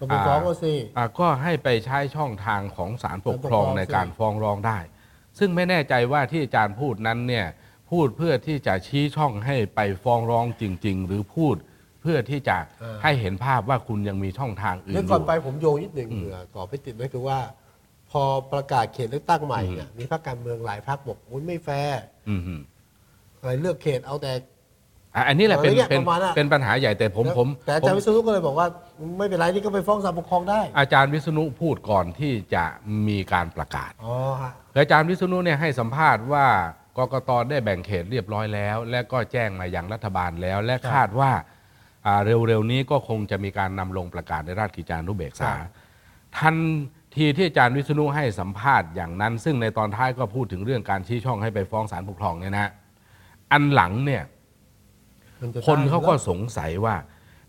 ก็ไปฟ้องเขาสิอ่าก็ให้ไปใช้ช่องทางของศาลปกครองศาลปกครองในการสิฟ้องร้องได้ ซึ่งไม่แน่ใจว่าที่อาจารย์พูดนั้นเนี่ยพูดเพื่อที่จะชี้ช่องให้ไปฟ้องร้องจริง ๆ หรือพูดเพื่อที่จะให้เห็นภาพว่าคุณยังมีช่องทางอื่นเรื่องอก่อนยู่ไปผมโยงนิดหนึ่งเผื่อต่อไปติดไว้คือว่า พอประกาศเขตเลือกตั้งใหม่เนี่ยมีพรรคการเมืองหลายพรรคบอกโอ้ยไม่แฟร์อืมฮึอะไรเลือกเขตเอาแต่ อะอันนี้แหละเป็นเออเนี่ยเป็นประมาณน่ะเป็นปัญหาใหญ่แต่ผมผมแต่อาผจารมย์วิศนุก็เลยบอกว่า ไม่เป็นไรนี่ก็ไปฟ้องศาลปกครองได้ อาจารย์วิษณุพูดก่อนที่จะมีการประกาศอ๋อฮะอาจารย์วิษณุเนี่ยให้สัมภาษณ์ว่ากกตได้แบ่งเขตเรียบร้อยแล้ว และก็แจ้งมายังรัฐบาลแล้ว และคาดว่าอ่าเร็วๆนี้ก็คงจะมีการนำลงประกาศในราชกิจจานุเบกษาครับทันทีที่อาจารย์วิษณุให้สัมภาษณ์อย่างนั้น ซึ่งในตอนท้ายก็พูดถึงเรื่องการชี้ช่องให้ไปฟ้องศาลปกครองเนี่ยนะอันหลังเนี่ย มันจะคนเขาก็ได้สงสัยว่า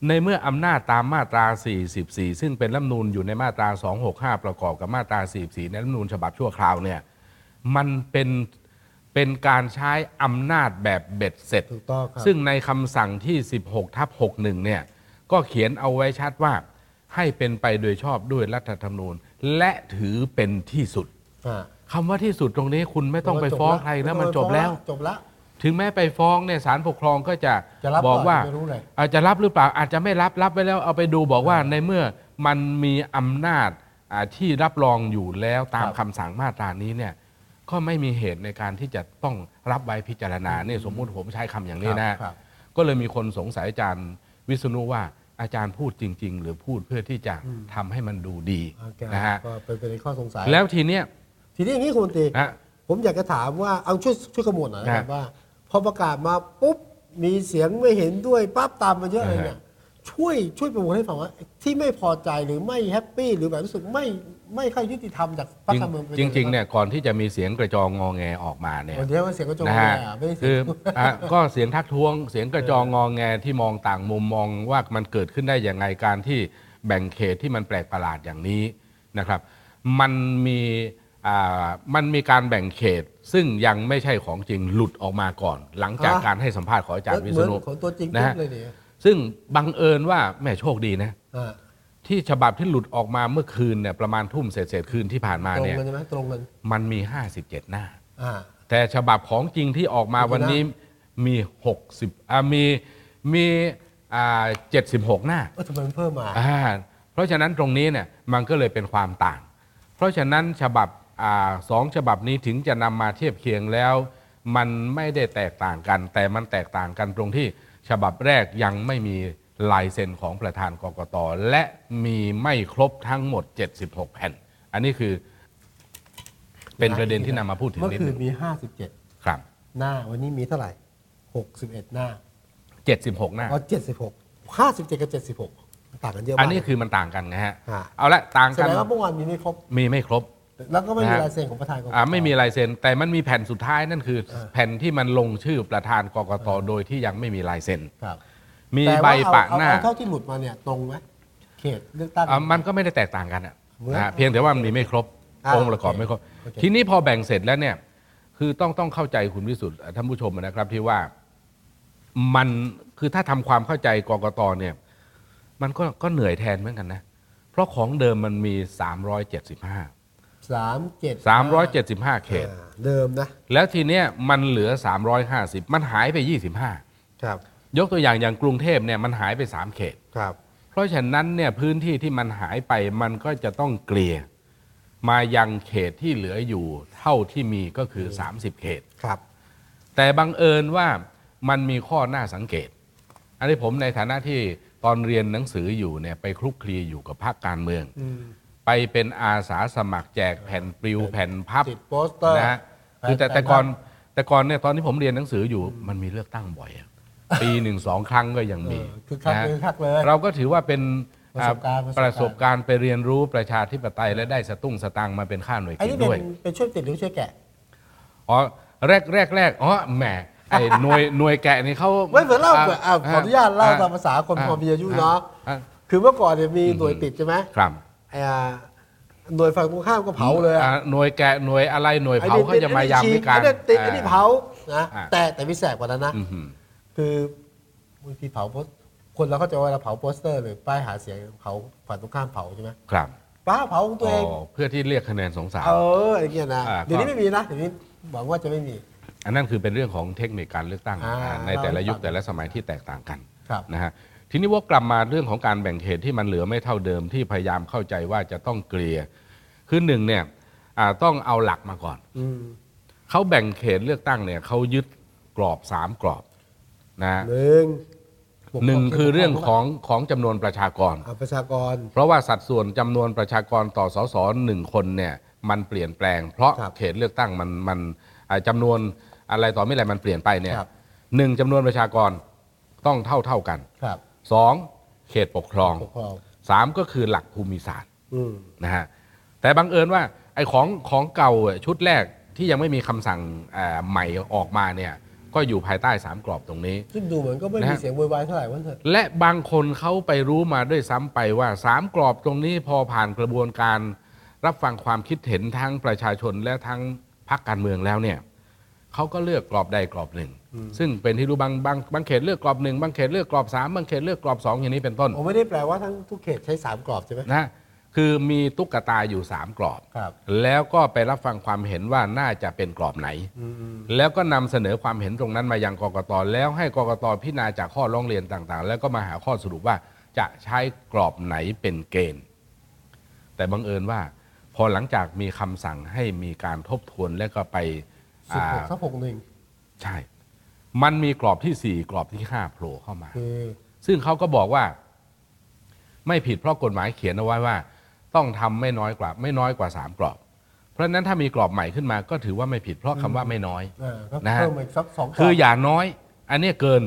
ในเมื่ออำนาจตามมาตรา 44 ซึ่งเป็นรัฐธรรมนูญอยู่ในมาตรา 265 ประกอบกับมาตรา 44 ในรัฐธรรมนูญฉบับชั่วคราวเนี่ยมันเป็นเป็นการใช้อำนาจแบบเบ็ดเสร็จ ถูกต้องครับ ซึ่งในคำสั่งที่ 16 ทับ 61 เนี่ย ก็เขียนเอาไว้ชัดว่า ให้เป็นไปโดยชอบด้วยรัฐธรรมนูญ และถือเป็นที่สุดอ่าคำว่าที่สุดตรงนี้คุณไม่ต้องไปฟ้องใครนะมันจบแล้ว จบแล้ว ถึงแม้ไปฟ้องเนี่ยศาลปกครองก็จะจะรับบอกว่าเปล่าไม่รู้เลยอาจจะรับหรือเปล่าอาจจะไม่รับรับไปแล้วเอาไปดูบอกว่าในเมื่อมันมีอำนาจอ่าที่รับรองอยู่แล้วตามครับคำสั่งมาตรานี้เนี่ยก็ไม่มีเหตุในการที่จะต้องรับไว้พิจารณาเนี่ยสมมุติผมใช้คำอย่างนี้นะครับก็เลยมีคนสงสัยอาจารย์วิษณุว่าอาจารย์พูดจริง ๆ หรือพูดเพื่อที่จะทำให้มันดูดีโอเคนะฮะก็เป็นเป็นข้อสงสัยแล้วทีเนี้ยทีนี้อย่างนี้คุณมนตรีนะผมอยากจะถามว่าเอาช่วยช่วยขมวดหน่อยนะคครัรับบว่า พอประกาศมาปุ๊บมีเสียงไม่เห็นด้วยปั๊บตามมาเยอะเลยเนี่ยช่วยช่วยประมวลให้ฟังว่า ที่ไม่พอใจหรือไม่แฮปปี้หรือแบบรู้สึกไม่ไม่ค่อยยุติธรรมจากพรรคการเมืองป็นจริงไจริงๆเนี่ยก่อนที่จะมีเสียงกระจองงอแงออกมาเนี่ยวันนี้ว่าเสียงกระจกนะแย่ฮะไม่ได้เสีคืยองอะก็เสียงทักท้วง เสียงกระจองงอแงที่มองต่างมุมมองว่ามันเกิดขึ้นได้อย่างไงการที่แบ่งเขตที่มันแปลกประหลาดอย่างนี้นะครับ มันมีอ่า มันมีการแบ่งเขตซึ่งยังไม่ใช่ของจริงหลุดออกมาก่อน หลังจากการให้สัมภาษณ์ของอาจารย์วิเหษมือนณุของตัวจริงนะฮะเลยเนี่ยซึ่งบังเอิญว่าแม่โชคดีนะอ่าที่ฉบับที่หลุดออกมาเมื่อคืนเนี่ยประมาณทุ่มเศษๆคืนที่ผ่านมาตรงเนี่ยกันใช่ไหมตรงกันมันมี 57 หน้าอ่าแต่ฉบับของจริงที่ออกมากี่หน้าวันนี้มี60อ่ามีมีอ่า76 หน้าเออทำไมมันเพิ่มมาอ่าเพราะฉะนั้นตรงนี้เนี่ยมันก็เลยเป็นความต่าง เพราะฉะนั้นฉบับอ่า สองฉบับนี้ถึงจะนำมาเทียบเคียงแล้ว มันไม่ได้แตกต่างกัน แต่มันแตกต่างกันตรงที่ฉบับแรกยังไม่มีลายเซ็นของประธานกกต และมีไม่ครบทั้งหมด 76 แผ่น อันนี้คือเป็นประเด็นที่นำมาพูดถึงเมื่อนิดคืนึนงมี 57 ครับ หน้าวันนี้มีเท่าไหร่ 61 หน้า 76 หน้าอ๋อ76 57 กับ 76 ต่างกันเยอะมากอันนี้คือมันต่างกันนะฮะฮะเอาละต่างแสกันดงว่าเมื่อวานมีไม่ครบ มีไม่ครบ แล้วก็ไม่มีนะฮะลายเซ็นของประธานกกตอ่าไม่มีลายเซ็นแต่มันมีแผ่นสุดท้ายนั่นคือเออแผ่นที่มันลงชื่อประธานกกตโดยที่ยังไม่มีลายเซ็นครับมีแต่ใบว่าเอาปะเอาหน้าเอาเท่าที่หลุดมาเนี่ยตรงไหมเขตเลือกตั้งอ่ามันก็ไม่ได้แตกต่างกันอะเหมือนนะฮะเพียงแต่ว่ามันมีไม่ครบอ่าองค์ประกอบโอเคไม่ครบโอเคทีนี้พอแบ่งเสร็จแล้วเนี่ย คือต้องต้องเข้าใจคุณวิสุทธ์ท่านผู้ชมนะครับที่ว่ามันคือถ้าทำความเข้าใจกกตเนี่ย มันก็ก็เหนื่อยแทนเหมือนกันนะ เพราะของเดิมมันมี 375 สามเจ็ด375 เขตอ่าเดิมนะแล้วทีเนี้ยมันเหลือ 350 มันหายไป25ครับยกตัวอย่างอย่างกรุงเทพเนี่ยมันหายไป 3 เขต ครับเพราะฉะนั้นเนี่ยพื้นที่ที่มันหายไปมันก็จะต้องเกลี่ยมายังเขตที่เหลืออยู่เท่าที่มีก็คือ 30 เขต ครับ แต่บังเอิญว่ามันมีข้อน่าสังเกต อันนี้ผมในฐานะที่ตอนเรียนหนังสืออยู่เนี่ยไปคลุกคลีอยู่กับภาคการเมือง อืมไป เป็นอาสาสมัครแจกแผ่นปลิวแผ่นพับติดโปสเตอร์นะฮะแผ่นคือแต่แผ่นแต่ก่อนพับแต่ก่อนเนี่ยตอนที่ผมเรียนหนังสืออยู่มันมีเลือกตั้งบ่อยอะปีหนึ่งสองครั้งก็ยังมีเออคือคักนะฮะเลยคักเลย เราก็ถือว่าเป็นประสบการณ์อ่าปประระสสบบการณ์การณ์ไปเรียนรู้ประชาธิปไตยและได้สตุ้งสตังค์มาเป็นค่าหน่วยไอ้กินนี่เป็นด้วยเป็นช่วยติดหรือช่วยแกะอ๋อแรกแรกแรกอ๋อแหมไอ้หน่วยหน่วยแกะนี่เขาไม่เหมือนเล่าเผื่ออะขออนุญาตเล่าตามภาษาคนอ่พอมีอายุเนาะอ่คือเมื่อก่อนเนี่ยมีหน่วยติดใช่ไหมครับไอ้อ่า หน่วยฝั่งตรงข้ามก็เผาเลยอะอ่หน่วยแกะหน่วยอะไรหน่วยไอ้เผานี่เขาจะมายามวิการไอ้นี่ติดไอ้นี่เผานะอ่าแต่แต่มีแสบกว่านั้นนะอือหือคือบางทีเผาโพสคนเราเข้าใจว่าเราเผาโปสเตอร์หรือป้ายหาเสียงเผาฝั่งตรงข้ามเผาใช่ไหมครับป้าเผาของตัวเองอ๋อเพื่อที่เรียกคะแนนสงสารเอออย่างเงี้ยนะอ่าเดี๋ยวนี้ก็ไม่มีนะเดี๋ยวนี้หวังว่าจะไม่มี อันนั้นคือเป็นเรื่องของเทคนิคการเลือกตั้งอ่าอ่าในแต่ละยุคเราให้ฟังแต่ละสมัยที่แตกต่างกันครับนะฮะ ทีนี้วกกลับมาเรื่องของการแบ่งเขตที่มันเหลือไม่เท่าเดิมที่พยายามเข้าใจว่าจะต้องเกลี่ยคือหนึ่งเนี่ยอ่าต้องเอาหลักมาก่อนอืมเขาแบ่งเขตเลือกตั้งเนี่ยเขายึดกรอบสามกรอบนะฮะหนึ่งหนึ่งคือเรื่องของของจำนวนประชากรอ่าประชากร เพราะว่าสัดส่วนจำนวนประชากรต่อสสหนึ่งคนเนี่ยมันเปลี่ยนแปลง เพราะครับเขตเลือกตั้งมันมันอ่าจำนวนอะไรต่อไม่อะไรมันเปลี่ยนไปเนี่ยครับหนึ่งจำนวนประชากรต้องเท่าเท่ากันครับ สองเขตปกครองปกครองสามก็คือหลักภูมิศาสตร์อืมนะฮะแต่บังเอิญว่าไอ้ของของเก่าอะชุดแรกที่ยังไม่มีคำสั่งอ่าใหม่ออกมาเนี่ยก็อยู่ภายใต้สามกรอบตรงนี้ ซึ่งดูเหมือนก็ไม่นะมีฮะเสียงโวยวายเท่าไหร่วันเถอะและบางคนเขาไปรู้มาด้วยซ้ำไปว่าสามกรอบตรงนี้พอผ่านกระบวนการ รับฟังความคิดเห็นทั้งประชาชนและทั้งพรรคการเมืองแล้วเนี่ย เขาก็เลือกกรอบใดกรอบหนึ่ง ซึ่งเป็นที่รู้บางบางบางเขตเลือกกรอบหนึ่งบางเขตเลือกกรอบสามบางเขตเลือกกรอบสองอย่างนี้เป็นต้นผมไม่ได้แปลว่าทั้งทุกเขตใช้สามกรอบใช่ไหมนะคือมีตุ๊กตาอยู่สามกรอบครับแล้วก็ไปรับฟังความเห็นว่าน่าจะเป็นกรอบไหนอืมอืมแล้วก็นำเสนอความเห็นตรงนั้นมายังกกตแล้วให้กกตพิจารณาจากข้อร้องเรียนต่างๆ แล้วก็มาหาข้อสรุปว่าจะใช้กรอบไหนเป็นเกณฑ์ แต่บังเอิญว่า พอหลังจากมีคำสั่งให้มีการทบทวนแล้วก็ไป สิบหกอ่าสักหกหนึ่งใช่ มันมีกรอบที่สี่กรอบที่ห้าโผล่เข้ามา คือซึ่งเขาก็บอกว่า ไม่ผิดเพราะกฎหมายเขียนเอาไว้ว่า ต้องทำไม่น้อยกว่า ไม่น้อยกว่าสามกรอบ เพราะฉะนั้นถ้ามีกรอบใหม่ขึ้นมาก็ถือว่าไม่ผิดเพราะคำว่าไม่น้อยอ่าก็นะฮะ เพิ่มอีกสักสองกรบคืออย่าน้อย อันเนี้ยเกิน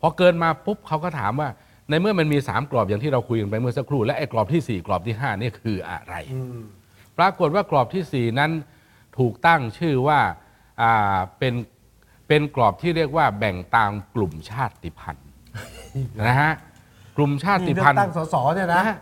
พอเกินมาปุ๊บเขาก็ถามว่า ในเมื่อมันมี 3 กรอบอย่างที่เราคุยกันไปเมื่อสักครู่และไอ้กรอบทีสี่ 4 กรอบที่ 5 นี่คืออะไร อืมปรากฏว่ากรอบทีสี่ 4 นั้นถูกตั้งชื่อว่าอ่า เป็นเป็นกรอบที่เรียกว่าแบ่งตามกลุ่มชาติพันธุ์นะฮะกลุ่มชานี่ติเลือพันกธุ์ตั้งสสเนี่ยนะนะฮะ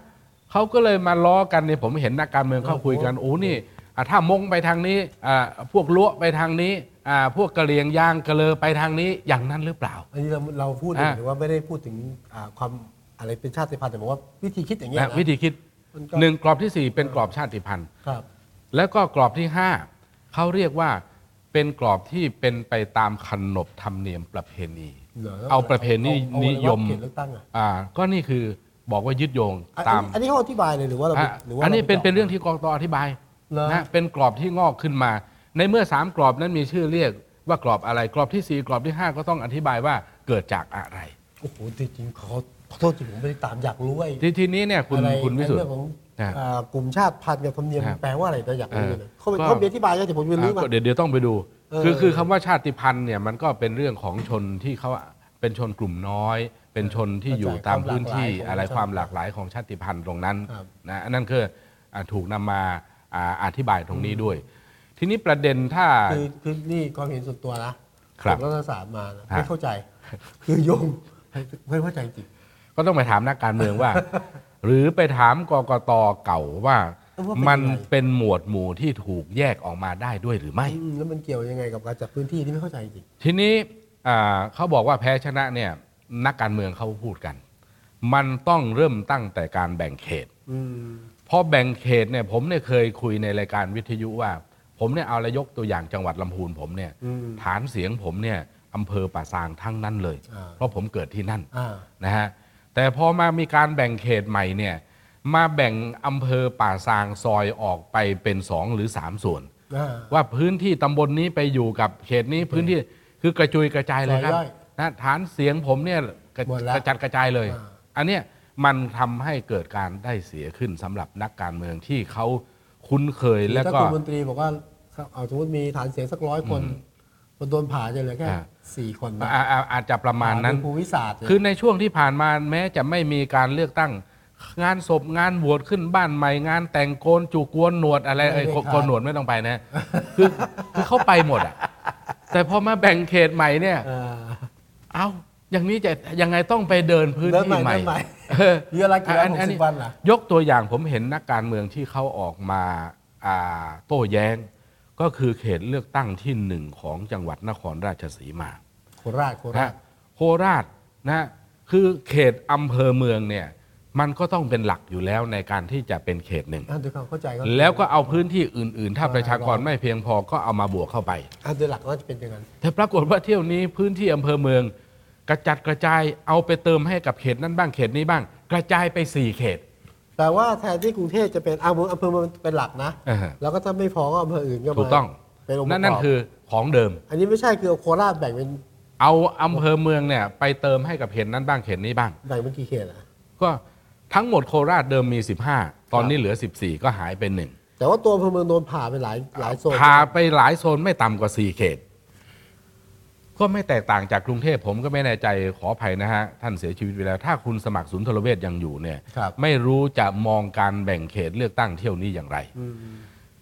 เขาก็เลยมาล้อกันเนี่ยผมเห็นนักการเมืองเขาคุยกันโอ้นี่อะถ้ามงไปทางนี้อ่าพวกล้วไปทางนี้อ่าพวกกะเหรียงยางกะเลอไปทางนี้อย่างนั้นหรือเปล่า อันนี้เราเราพูดอ่าหรือว่าไม่ได้พูดถึงอ่าความอะไรเป็นชาติพันธุ์แต่บอกว่าวิธีคิดอย่างเงี้ยนะนะวิธีคิดมันก็หนึ่งกรอบที่ 4 เป็นกรอบชาติพันธุ์ครับแล้วก็กรอบที่ 5เขาเรียกว่า เป็นกรอบที่เป็นไปตามขนบธรรมเนียมประเพณี หรเอาประเพณีเอาเอานิยมเขตเลือกตั้งอะอ่า ก็นี่คือบอกว่ายึดโยงอันตามอันนี้เขาอธิบายเลยหรือว่าเราไปอะหรือว่าอันนี้าไเป็นเป็นจาะเรื่องที่กรกตอธิบายเหรอนะเป็นกรอบที่งอกขึ้นมา ในเมื่อสามกรอบนั้นมีชื่อเรียกว่ากรอบอะไรกรอบที่สี่กรอบที่ห้าก็ต้องอธิบายว่าเกิดจากอะไร โอ้โหจริงๆขอขอโทษจริงผมไม่ได้ตามอยากรู้ไอ้ทีทีนี้เนี่ยคุณอะไรคุณวิสุทไอ้ธิ์เรื่องของนะ อ่ากลุ่มชาติพันธุ์กับธรรมเนียมครับแปลว่าอะไรนะอยากรู้เลยนะเขาก็เขามีอธิบายแล้วแต่ผมไม่รู้อะมาก็เดี๋ยวเดี๋ยวต้องไปดูเออคือคือคำว่าชาติพันธุ์เนี่ยมันก็เป็นเรื่องของชนที่เขาเป็นชนกลุ่มน้อย เป็นชนที่อยู่ตามพื้นที่อะไรความหลากหลายของชาติพันธุ์ตรงนั้นครับนะอันนั้นคืออะถูกนำมาอ่าอธิบายตรงนี้ด้วย ทีนี้ประเด็นถ้าคือคือนี่ความเห็นส่วนตัวนะครับจบรัฐศาสตร์มานะฮะไม่เข้าใจ คือโยงไม่เข้าใจจริงก็ต้องไปถามนักการเมืองว่า หรือไปถามกกตเก่าว่า ว่าเป็นมันยังไง เป็นหมวดหมู่ที่ถูกแยกออกมาได้ด้วยหรือไม่ อืมแล้วมันเกี่ยวยังไงกับการจัดพื้นที่ที่ไม่เข้าใจจริง ทีนี้อ่าเขาบอกว่าแพ้ชนะเนี่ยนักการเมืองเขาพูดกัน มันต้องเริ่มตั้งแต่การแบ่งเขต อืม พอแบ่งเขตเนี่ยผมเนี่ยเคยคุยในรายการวิทยุว่า ผมเนี่ยเอาละยกตัวอย่างจังหวัดลำพูนผมเนี่ยอืมฐานเสียงผมเนี่ยอำเภอป่าซางทั้งนั้นเลย อ่า เพราะผมเกิดที่นั่นอ่า นะฮะ แต่พอมามีการแบ่งเขตใหม่เนี่ยมาแบ่งอำเภอป่าซางซอยออกไปเป็นสองหรือสามส่วนอ่าว่าพื้นที่ตำบลนี้ไปอยู่กับเขตนี้พื้นที่คือกระจุยกระจายเลยครับซอยย่อยนะฐานเสียงผมเนี่ยกระหมดแล้วกระจัดกระจายเลยอ่าอันเนี้ยมันทำให้เกิดการได้เสียขึ้นสำหรับนักการเมืองที่เขาคุ้นเคยแล้วถ้าก็คุณมนตรีบอกว่าเอาสมมติมีฐานเสียงสักร้อยคน พอโดนผ่าจะเหลือแค่อ่าสี่คนนะอ่าอ่าอาจจะประมาณนั้นผ่โดยภูวิศาสตร์เนี่ยคือในช่วงที่ผ่านมาแม้จะไม่มีการลือกตั้ง งานศพงานบวชขึ้นบ้านใหม่งานแต่งโกนจูกวนหนวดอะไรเอ้ยโกนหนวดไม่ต้องไปนะคือคือเขาไปหมดอะ แต่พอมาแบ่งเขตใหม่เนี่ยอ่าเอ้าอย่างนี้จะยังไงต้องไปเดินพื้นเดินที่ใหม่ใหม่เดินใหม่เออมีอะไรกี่วันอัหกอัสิบวันล่ะยกตัวอย่างผมเห็นนักการเมืองที่เขาออกมาอ่าโต้แย้ง ก็คือเขตเลือกตั้งที่หนึ่งของจังหวัดนครราชสีมา โคราชโครานะชโคราชนะคือเขตอำเภอเมืองเนี่ยมันก็ต้องเป็นหลักอยู่แล้วในการที่จะเป็นเขตหนึ่งอ่าโดยความเข้าใจก็แล้วก็เอาพื้นที่อื่น ๆ ถ้าประชากรไม่เพียงพอก็เอามาบวกเข้าไปอ่าโดยหลักก็จะเป็นอย่างนั้นแต่ปรากฏว่าเที่ยวนี้พื้นที่อำเภอเมือง กระจัดกระจายเอาไปเติมให้กับเขตนั้นบ้างเขตนี้บ้าง กระจายไปสี่เขต แต่ว่าแทนที่กรุงเทพจะเป็นอำเภออำเภอมันเป็นหลักนะ อ่าฮะ แล้วก็ถ้าไม่พอก็อำเภออื่นก็มาถูกต้อง เป็นองค์ประกอบนั่นนั่นคือของเดิม อันนี้ไม่ใช่คือเอาโคราชแบ่งเป็นเอาอำเภอเมืองเนี่ยไปเติมให้กับเขตนั้นบ้างเขตนี้บ้าง แบ่งเป็นกี่เขตอะก็ทั้งหมดโคราชเดิมมี 15 ตอนนี้เหลือ 14 ก็หายไปหนึ่งแต่ว่าตัวอำเภอเมืองโดนผ่าไปหลายหลายโซน พาไปหลายโซนไม่ต่ำกว่า 4 เขต ก็ไม่แตกต่างจากกรุงเทพผมก็ไม่แน่ใจขออภัยนะฮะ ท่านเสียชีวิตไปแล้ว ถ้าคุณสมัครศูนย์ทรเวชยังอยู่เนี่ย ครับไม่รู้จะมองการแบ่งเขตเลือกตั้งเที่ยวนี้อย่างไร อืม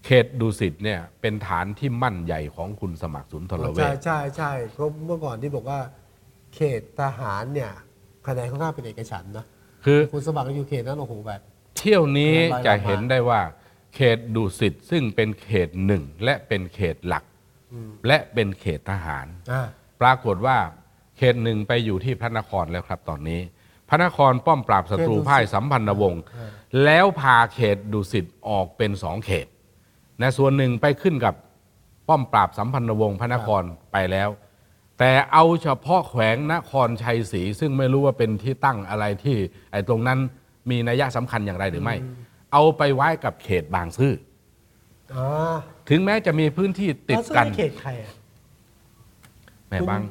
เขตดุสิตเนี่ยเป็นฐานที่มั่นใหญ่ของคุณสมัครศูนย์ทรเวใช่ชใช่ใช่เพราะเมื่อก่อนที่บอกว่า เขตทหารเนี่ยคะแนนค่อนข้างเป็นเอกฉันท์นะคือคุณสมัครอยู่เขตนั้นโอ้โหแบบ เที่ยวนี้รายละจะเห็นได้ว่า เขตดุสิตซึ่งเป็นเขตหนึ่งและเป็นเขตหลักอืมและเป็นเขตทหาร อ่า ปรากฏว่าเขตหนึ่งไปอยู่ที่พระนครแล้วครับตอนนี้ พระนครป้อมปราบศัตรูพ่ายสัมพันธวงศ์อ่าแล้วพาเขตดุสิตออกเป็นสองเขตนะส่วนหนึ่งไปขึ้นกับป้อมปราบสัมพันธวงศ์พระนครไปแล้ว แต่เอาเฉพาะแขวงนครชัยศรีซึ่งไม่รู้ว่าเป็นที่ตั้งอะไรที่ไอ้ตรงนั้นมีนัยสำคัญอย่างไรหรือไม่ เอาไปไว้กับเขตบางซื่ออ่าถึงแม้จะมีพื้นที่ติดกันแล้วซึ่งเขตใครอะ แม่บาง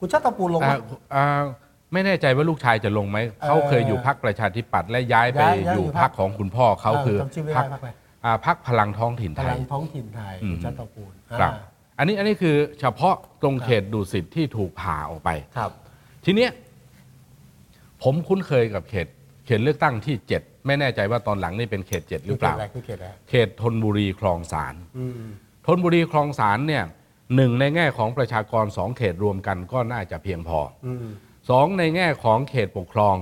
คุณชาติตระปูลลงอ่ามาอ่าไม่แน่ใจว่าลูกชายจะลงไหม เขาเคยอยู่พักประชาธิปัตย์และย้ายไปย้ายย้ายออยู่ยู่พรพัรกคของคุณพ่อเขาคือจำชื่อไม่พัได้พักอะไรอ่าพักพลังท้องถิ่นพไทลัยงท้องถิ่นไทยอืมคุณชาติตระปูลครับอ่าอันนี้อันนี้คือเฉพาะตรงเขตดุสิตที่ถูกผ่าออกไปครับ ทีเนี้ยพผมคุ้นเคยกับเขตเขตเลือกตั้งที่ 7 ไม่แน่ใจว่าตอนหลังนี่เป็นเขต 7 หรือเปล่าอะไรคือเขตอะไรเขตธนบุรีคลองสารอืมธนบุรีคลองสารเนี่ย หนึ่งในแง่ของประชากรสองเขตรวมกันก็น่าจะเพียงพออืมสองในแง่ของเขตปกครอง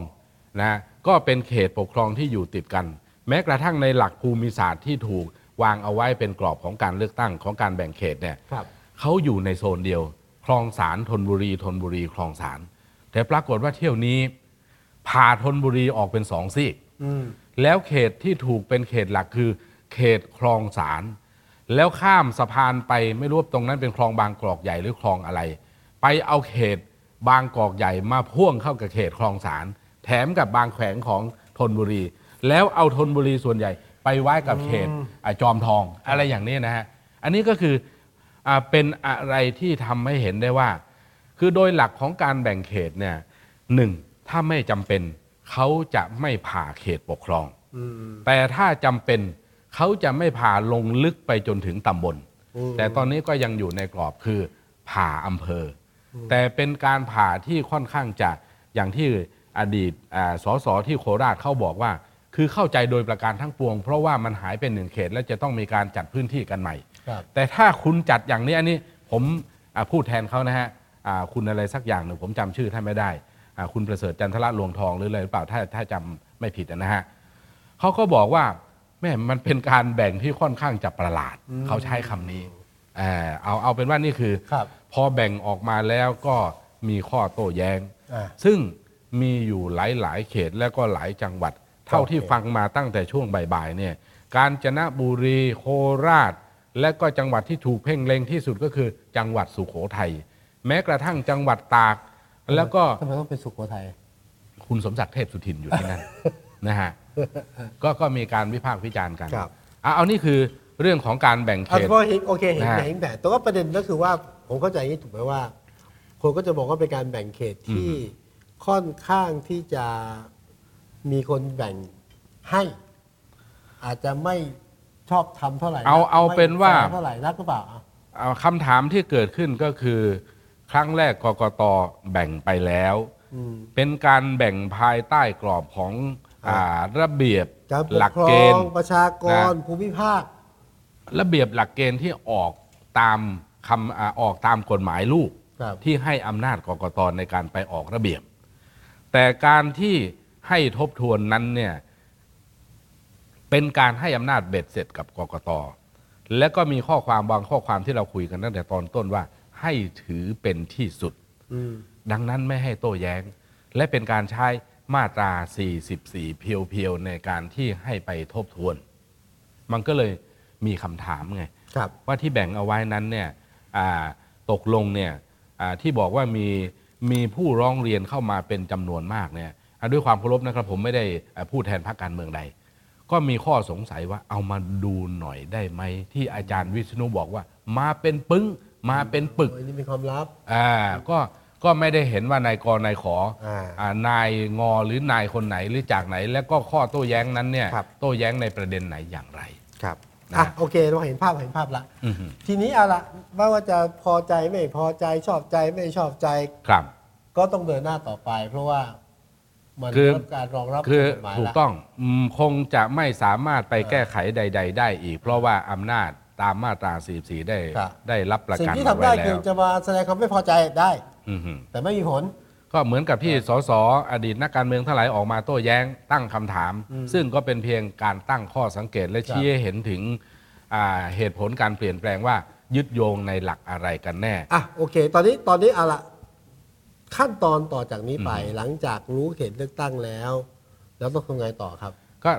นะก็เป็นเขตปกครองที่อยู่ติดกัน แม้กระทั่งในหลักภูมิศาสตร์ที่ถูกวางเอาไว้เป็นกรอบของการเลือกตั้งของการแบ่งเขตเนี่ยครับเขาอยู่ในโซนเดียว คลองสารธนบุรีธนบุรีคลองสารแต่ปรากฏว่าเที่ยวนี้ผ่าธนบุรีออกเป็นสองซีกอืมแล้วเขตที่ถูกเป็นเขตหลักคือ เขตคลองสาร แล้วข้ามสะพานไปไม่รู้ว่าตรงนั้นเป็นคลองบางกอกใหญ่หรือคลองอะไร ไปเอาเขตบางกอกใหญ่มาพ่วงเข้ากับเขตคลองสารแถมกับบางแขวงของธนบุรี แล้วเอาธนบุรีส่วนใหญ่ ไปไว้กับเขตอะจอมทองอะไรอย่างนี้นะฮะอันนี้ก็คืออาเป็นอะไรที่ทำให้เห็นได้ว่า คือโดยหลักของการแบ่งเขตเนี่ยหนึ่งถ้าไม่จำเป็นเขาจะไม่ผ่าเขตปกครองอืมแต่ถ้าจำเป็น เขาจะไม่ผ่าลงลึกไปจนถึงตำบลอืมแต่ตอนนี้ก็ยังอยู่ในกรอบคือผ่าอำเภออแต่เป็นการผ่าที่ค่อนข้างจะอย่างที่อดีตอ่าสสที่โคราชเขาบอกว่า คือเข้าใจโดยประการทั้งปวง เพราะว่ามันหายเป็นหนึ่งเขต และจะต้องมีการจัดพื้นที่กันใหม่ครับแต่ถ้าคุณจัดอย่างนี้อันนี้ผมอ่าพูดแทนเขานะฮะอ่าคุณอะไรสักอย่างหนึ่งผมจำชื่อท่านไม่ได้อ่าคุณประเสริฐจันทระลวงทองหรืออะไรหรือเปล่าถ้าถ้าจำไม่ผิดนะฮะเขาก็บอกว่า แม่มันเป็นการแบ่งที่ค่อนข้างจะประหลาด เขาใช้คำนี้เออเอาเอาเป็นว่านี่คือครับพอแบ่งออกมาแล้วก็มีข้อโต้แย้งอ่าซึ่งมีอยู่หลายๆเขตและก็หลายจังหวัด เท่าที่โอเคฟังมาตั้งแต่ช่วงบ่ายๆเนี่ยกาญจนบุรีโคราช และก็จังหวัดที่ถูกเพ่งเล็งที่สุดก็คือจังหวัดสุโขทัยแม้กระทั่งจังหวัดตาก แล้วก็ทำไมต้องเป็นสุโขทัยคุณสมศักดิ์เทพสุทินอยู่ที่นั่น นะฮะก็ก็มีการวิพากษ์วิจารณ์กันครับอะเอานี่คือเรื่องของการแบ่งเขตเอาเฉพาะเห็นโอเคเห็นนะฮะ เห็นแต่แต่ว่าประเด็นก็คือว่าผมเข้าใจอย่างนี้ถูกไหมว่า คนก็จะบอกว่าเป็นการแบ่งเขตที่ค่อนข้างที่จะมีคนแบ่งให้ อาจจะไม่ชอบธรรมเท่าไหร่นักเอาเอาเป็นว่าไม่แฟร์เท่าไหร่นักหรือเปล่าอะเอาคำถามที่เกิดขึ้นก็คือ ครั้งแรกกกตแบ่งไปแล้ว อืม เป็นการแบ่งภายใต้กรอบของครับ อาระเบียบการปหลักกครเกอณงฑ์ ประชากรนะภูมิภาค ระเบียบหลักเกณฑ์ที่ออกตามคำอาออกตามกฎหมายลูก ครับ ที่ให้อำนาจกกตในการไปออกระเบียบ แต่การที่ให้ทบทวนนั้นเนี่ยเป็นการให้อำนาจเบ็ดเสร็จกับกกต และก็มีข้อความบางข้อความที่เราคุยกันตั้งแต่ตอนต้นว่า ให้ถือเป็นที่สุด อืม ดังนั้นไม่ให้โต้แย้ง และเป็นการใช้ มาตรา 44 เพียวๆ ในการที่ให้ไปทบทวน มันก็เลยมีคำถามไงครับว่าที่แบ่งเอาไว้นั้นเนี่ยอ่าตกลงเนี่ยอ่าที่บอกว่ามีมีผู้ร้องเรียนเข้ามาเป็นจำนวนมากเนี่ยอ่าด้วยความเคารพนะครับผมไม่ได้อ่าพูดแทนพรรคการเมืองใด ก็มีข้อสงสัยว่าเอามาดูหน่อยได้ไหม ที่อาจารย์วิษณุบอกว่า มาเป็นปึ้ง มาเป็นปึกโอ้ยนี่เป็นความลับอ่าก็ ก็ไม่ได้เห็นว่านายกนายขออ่าอ่านายงอหรือนายคนไหนหรือจากไหน แล้วก็ข้อโต้แย้งนั้นเนี่ยครับโต้แย้งในประเด็นไหนอย่างไรครับนะอะโอเคเราเห็นภาพเห็นภาพละอือหือทีนี้เอาละไม่ว่าจะพอใจไม่พอใจชอบใจไม่ชอบใจครับ ก็ต้องเดินหน้าต่อไป เพราะว่ามันคือได้รับการรองรับคือทางกฎหมายถูกแล้วต้องอืมคงจะไม่สามารถไปแก้ไขใด ๆ ได้อีก เพราะว่าอำนาจตามมาตรา44ได้ครับได้รับประสิ่งกันที่เอาทำได้ไว้แล้คือวจะมาแสดงความไม่พอใจได้อือหือ แต่ไม่มีผล ก็เหมือนกับที่สสอดีตนักการเมืองทั้งหลายออกมาโต้แย้งตั้งคำถามอืมซึ่งก็เป็นเพียงการตั้งข้อสังเกตและชี้ให้เห็นถึงอ่าเหตุผลการเปลี่ยนแปลงว่ายึดโยงในหลักอะไรกันแน่ อะโอเค ตอนนี้ตอนนี้เอาละขั้นตอนต่อจากนี้ไปอืมหลังจากรู้เขตเลือกตั้งแล้ว แล้วต้องทำไงต่อครับ ก็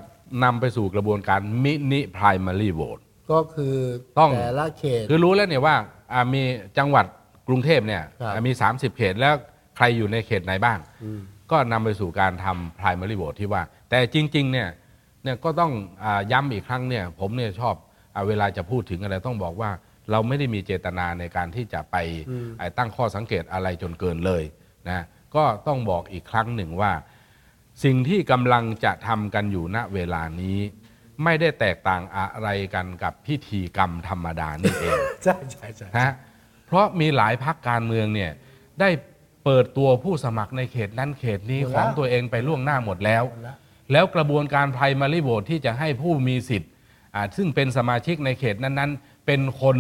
นำไปสู่กระบวนการมินิ primary vote ก็คือต้องแต่ละเขต คือรู้แล้วเนี่ยว่าอ่ามีจังหวัด กรุงเทพเนี่ยครับอ่ามี 30 เขตแล้วใครอยู่ในเขตไหนบ้างอืมก็นำไปสู่การทำ primary vote ที่ว่า แต่จริงๆเนี่ยเนี่ยก็ต้องอาย้ำอีกครั้งเนี่ยผมเนี่ยชอบอาเวลาจะพูดถึงอะไรต้องบอกว่าเราไม่ได้มีเจตนาในการที่จะไปอืมไอ้ตั้งข้อสังเกตอะไรจนเกินเลยนะก็ต้องบอกอีกครั้งหนึ่งว่า สิ่งที่กำลังจะทำกันอยู่ณเวลานี้ ไม่ได้แตกต่างอะไรกันกับพิธีกรรมธรรมดานี่เอง ใช่ใช่ใช่นะ เพราะมีหลายพักการเมืองเนี่ยได้เปิดตัวผู้สมัครในเขตนั้นเขตนี้หมดขแล้วองตัวเองไปล่วงหน้าหมดแล้วหมดแล้วแล้วกระบวนการ primary vote ที่จะให้ผู้มีสิทธิ์อ่าซึ่งเป็นสมาชิกในเขตนั้นๆ เป็นคน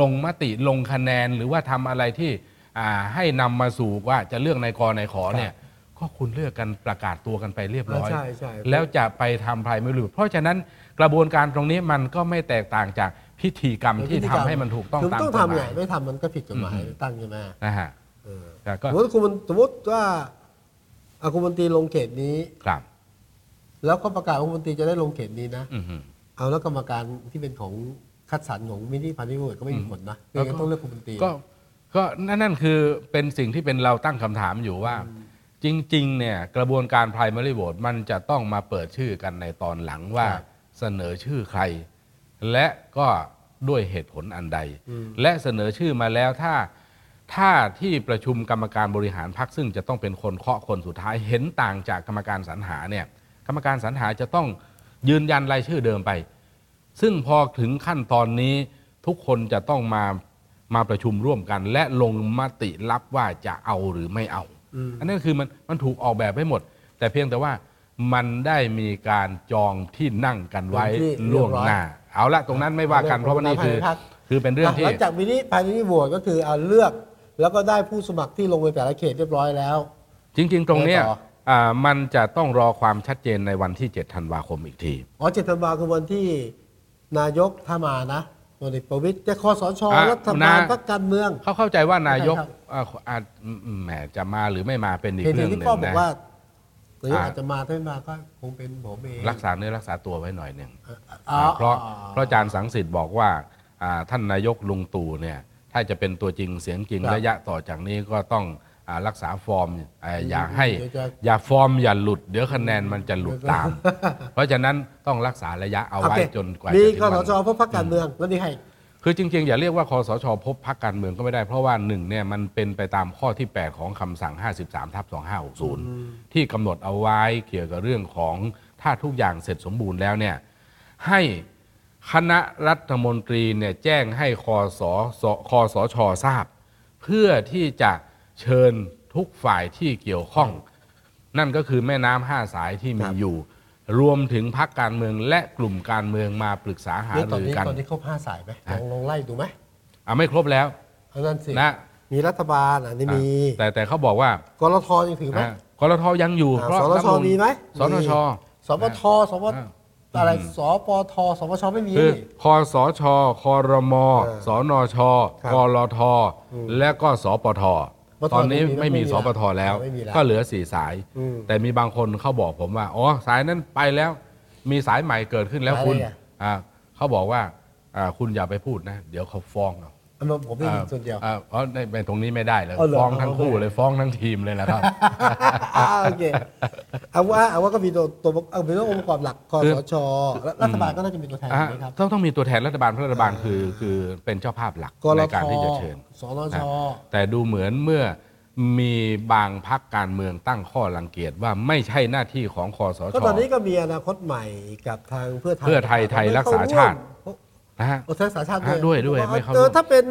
ลงมติลงคะแนนหรือว่าทำอะไรที่อ่าให้นำมาสู่ว่าจะเลือกนายกนายขอเนี่ยก็คุณเลือกกันประกาศตัวกันไปเรียบร้อยใช่ใช่แล้วจะไปทำ primary vote เพราะฉะนั้นกระบวนการตรงนี้มันก็ไม่แตกต่างจาก พิธีกรรมที่ทำให้มันถูกต้องคือตามต้องกฎทำหไงมายไม่ทำมันก็ผิดกฎหมายอืมเลือกตั้งใช่ไหมนะฮะเออแต่ก็สมมติคุณสมมติว่าอาคุณมนตรีลงเขตนี้ครับ แล้วก็ประกาศว่าคุณมนตรีจะได้ลงเขตนี้นะอือฮึเอาแล้วกรรมการที่เป็นของคัดสรรของมินิพันธิบุตก็ไม่มีผลนะแล้ยัวงก็ไงต้องเลือกคุณมนตรีก็ก็นั่นนั่นคือเป็นสิ่งที่เป็นเราตั้งคำถามอยู่ว่า จริง ๆ เนี่ย กระบวนการ primary vote มันจะต้องมาเปิดชื่อกันในตอนหลังว่าครับเสนอชื่อใคร และก็ด้วยเหตุผลอันใดอืมและเสนอชื่อมาแล้วถ้าถ้าที่ประชุมกรรมการบริหารพรรคซึ่งจะต้องเป็นคนเคาะคนสุดท้ายเห็นต่างจากกรรมการสรรหาเนี่ยกรรมการสรรหาจะต้องยืนยันรายชื่อเดิมไป ซึ่งพอถึงขั้นตอนนี้ทุกคนจะต้องมามาประชุมร่วมกัน และลงมติรับว่าจะเอาหรือไม่เอาอืมอันนั้นคือมันมันถูกออกแบบไว้หมด แต่เพียงแต่ว่ามันได้มีการจองที่นั่งกันไว้ที่เรียบร้อยล่วงหน้า เอาละตรงนั้นไม่ว่ากันเพราะว่านี่คือเรื่องของการคือเป็นเรื่องที่หลังจากมินิพันธิบุตก็คือเอาเลือก แล้วก็ได้ผู้สมัครที่ลงในแต่ละเขตเรียบร้อยแล้ว จริง ๆ ตรงเนี้ยแล้วต่ออ่ามันจะต้องรอความชัดเจนในวันที่ 7 ธันวาคมอีกที อ๋อเจ็ดธันวาคือวันที่นายกถ้ามานะพลเอกประวิตยจะคอสชอะรัฐบาลนะพรรคการเมือง เขาเข้าใจว่านายกใช่ครับอ่าอาจอืมแหมจะมาหรือไม่มาเป็นอีกเห็นเรื่องหที่นึ่งพ่อบอกนะ ว่านายกอะอาจจะมาถ้าไม่มาก็คงเป็นผมเองรักษาเนื้อรักษาตัวไว้หน่อยหนึ่งอ๋อเพราะอ๋อเพราะอาจารย์สังสิทธิ์บอกว่าอ่าท่านนายกลุงตู่เนี่ยถ้าจะเป็นตัวจริงเสียงจริงครับระยะต่อจากนี้ก็ต้องอารักษาฟอร์มอ่าอย่าให้เดี๋ยวจะอย่าฟอร์มอย่าหลุด เดี๋ยวคะแนนมันจะหลุดตาม เพราะฉะนั้นต้องรักษาระยะเอาไว้โคจนกว่ามีจะถึงคอสวันชพบพรรคการเมืองแล้วนี่ให้ คือจริงๆ อย่าเรียกว่าคสช พบพรรคการเมืองก็ไม่ได้เพราะว่าหนึ่งเนี่ยมันเป็นไปตามข้อที่ 8 ของคำสั่ง 53 ทับ 2560 ที่กำหนดเอาไว้เกี่ยวกับเรื่องของถ้าทุกอย่างเสร็จสมบูรณ์แล้วเนี่ยให้คณะรัฐมนตรีเนี่ยแจ้งให้คอสสคอสชทราบ เพื่อที่จะเชิญทุกฝ่ายที่เกี่ยวข้อง นั่นก็คือแม่น้ำห้าสายที่มีอยู่ รวมถึงพักการเมืองและกลุ่มการเมืองมาปรึกษาหานี่ตอนรือนี้กัน ตอนนี้ครบห้าสายไหมลฮะองลองไล่ดูไหมอะไม่ครบแล้วอันนั้นสินะ มีรัฐบาลอันนี้มีอะแต่แต่เขาบอกว่ากรทยังถือไหม อะกรทยังอยู่อ่าเพราะสนชรัฐธรรนูญมีไหมสนชสปทสปอ่าอะไรอืมสปทสปชไม่มี คือคอสชคอรมเออสนช ครับกรทอืมและก็สปท ปทตอนนี้ไม่ไม่มีมีไม่มีสปทแล้ว ไม่มีแล้วก็เหลือสี่สาย อืม แต่มีบางคนเขาบอกผมว่า อ๋อ สายนั้นไปแล้ว มีสายใหม่เกิดขึ้นแล้วสายอะไรคุณอะ อ่าเขาบอกว่าอ่าคุณอย่าไปพูดนะ เดี๋ยวเขาฟ้องเอา อันนั้นผมได้ยินส่วนเดียวอ่าเพราะในในตรงนี้ไม่ได้เลยเอาเหรอฟ้องทั้งคู่เอาเลยเลยฟ้องทั้งทีมเลยนะครับ อ่าโอเคเอาว่าเอาว่าก็มีตัวตัวเอาเป็นองค์ประกอบหลักคอคือสชและรัฐบาลก็น่าจะมีตัวแทนอะไหมครับต้องต้องมีตัวแทนรัฐบาลเพราะรัฐบาลคือคือเป็นเจ้าภาพหลักกรในทการที่จะเชิญ สนชแต่ดูเหมือนเมื่อมีบางพักการเมืองตั้งข้อรังเกียจว่าไม่ใช่หน้าที่ของคอสช ก็ตอนนี้ก็มีอนาคตใหม่กับทางเพื่อไทยเพื่อไทยไทยรักษาชาติ นะฮะ เอาไทยรักษาชาติอะด้วยด้วยไม่เข้าร่วม เออถ้าเป็น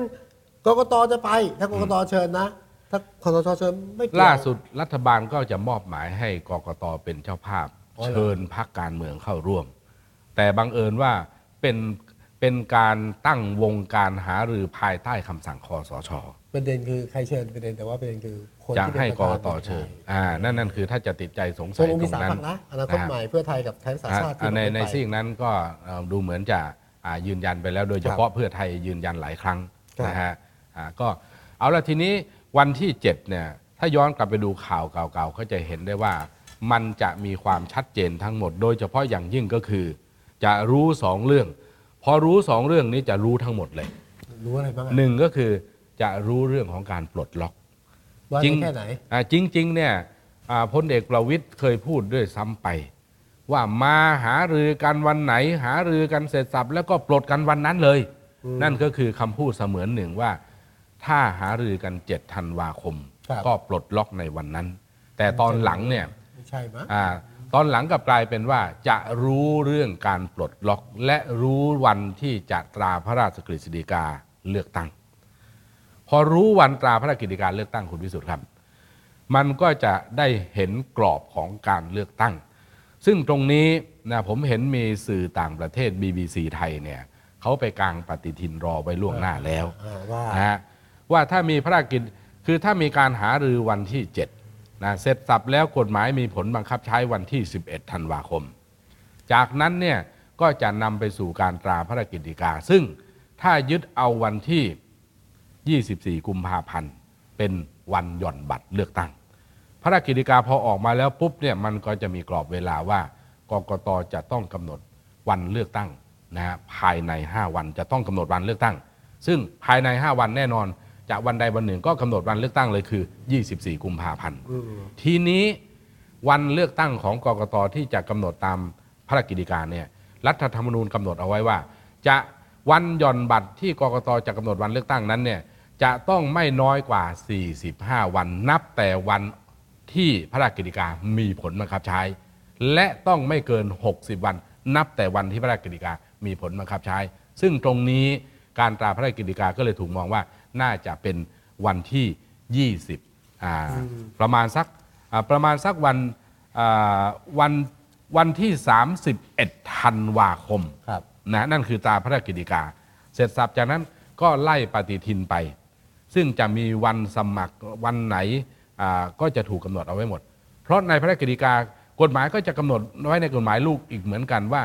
กกตจะไป ถ้ากกตเชิญนะ ถ้าคอสชเชิญไม่เกี่ยว ล่าสุดรัฐบาลก็จะมอบหมายให้กกตเป็นเจ้าภาพ อ๋อเหรอ เชิญพักการเมืองเข้าร่วม แต่บังเอิญว่าเป็นเป็นการตั้งวงการหารือภายใต้คำสั่งคอสช ประเด็นคือใครเชิญประเด็นแต่ว่าประเด็นคือคนจะที่เป็นให้ประกธานกตเชิญ อ่า นั่นนั่นคือถ้าจะติดใจสงตสักยลงตมีรงสามนั้นพรรคนะอนาคตใหม่เพื่อไทยกับไทยรักษาชาติที่อ่าในบอกในไม่ไปซีกนั้นก็เอ่อดูเหมือนจะอ่า ยืนยันไปแล้วโดยเฉพาะเพื่อไทยยืนยันหลายครั้งครับนะฮะอ่าก็เอาละทีนี้วันที่7เนี่ยถ้าย้อนกลับไปดูข่าวเก่าๆก็จะเห็นได้ว่ามันจะมีความชัดเจนทั้งหมด โดยเฉพาะอย่างยิ่งก็คือ จะรู้สองเรื่อง พอรู้สองเรื่องนี้จะรู้ทั้งหมดเลย รู้อะไรบ้างอะหนึ่งก็คือจะรู้เรื่องของการปลดล็อกว่าจริงแค่ไหนอ่าจริงๆเนี่ยอ่าพลเอกประวิตยเคยพูดด้วยซ้ำไป ว่ามาหารือกันวันไหน หารือกันเสร็จสับแล้วก็ปลดกันวันนั้นเลยอืมนั่นก็คือคำพูดเสมือนหนึ่งว่า ถ้าหารือกัน7ธันวาคม ครับก็ปลดล็อกในวันนั้น แต่ตอนหลังเนี่ย ไม่ใช่มั้ง อาตอนหลังกลับกลายเป็นว่าจะรู้เรื่องการปลดล็อก และรู้วันที่จะตราพระราชกฤษฎีกาเลือกตั้ง พอรู้วันตราพระราชกฤษฎีกาเลือกตั้งคุณวิสุทธ์ครับ มันก็จะได้เห็นกรอบของการเลือกตั้ง ซึ่งตรงนี้นะผมเห็นมีสื่อต่างประเทศ BBC ไทยเนี่ยเขาไปกางปฏิทินรอไว้ล่วงหน้าแล้วอ่าว่านะฮะว่าถ้ามีพระราชกิจคือถ้ามีการหารือวันที่7นะเสร็จสับแล้วกฎหมายมีผลบังคับใช้วันที่ 11ธันวาคม จากนั้นเนี่ยก็จะนำไปสู่การตราพระราชกิจกา ซึ่งถ้ายึดเอาวันที่ 24 กุมภาพันธ์เป็นวันหย่อนบัตรเลือกตั้ง พระราชกิจกาพอออกมาแล้วปุ๊บเนี่ยมันก็จะมีกรอบเวลาว่ากกตจะต้องกำหนดวันเลือกตั้งนะฮะภายใน 5 วันจะต้องกำหนดวันเลือกตั้ง ซึ่งภายใน 5 วันแน่นอนจะวันใดวันหนึ่งก็กำหนดวันเลือกตั้งเลยคือ 24 กุมภาพันธ์ทีนี้วันเลือกตั้งของกกตที่จะกำหนดตามพระราชกิจการเนี่ยรัฐธรรมนูญกำหนดเอาไว้ว่า จะวันหย่อนบัตรที่กกตจะกำหนดวันเลือกตั้งนั้นเนี่ยจะต้องไม่น้อยกว่า 45 วันนับแต่วัน ที่พระราชกิจการมีผลบังคับใช้ และต้องไม่เกิน 60 วัน นับแต่วันที่พระราชกิจการมีผลบังคับใช้ ซึ่งตรงนี้การตราพระราชกิจการก็เลยถูกมองว่าน่าจะเป็นวันที่ 20อ่าประมาณสักอ่าประมาณสักวันอ่าวันวันที่ 31ธันวาคมครับนะนั่นคือตราพระราชกิจกา เสร็จสับจากนั้นก็ไล่ปฏิทินไป ซึ่งจะมีวันสมัครวันไหนอ่า ก็จะถูกกำหนดเอาไว้หมด เพราะในพระราชกิจกากฎหมายก็จะกำหนดไว้ในกฎหมายลูกอีกเหมือนกันว่า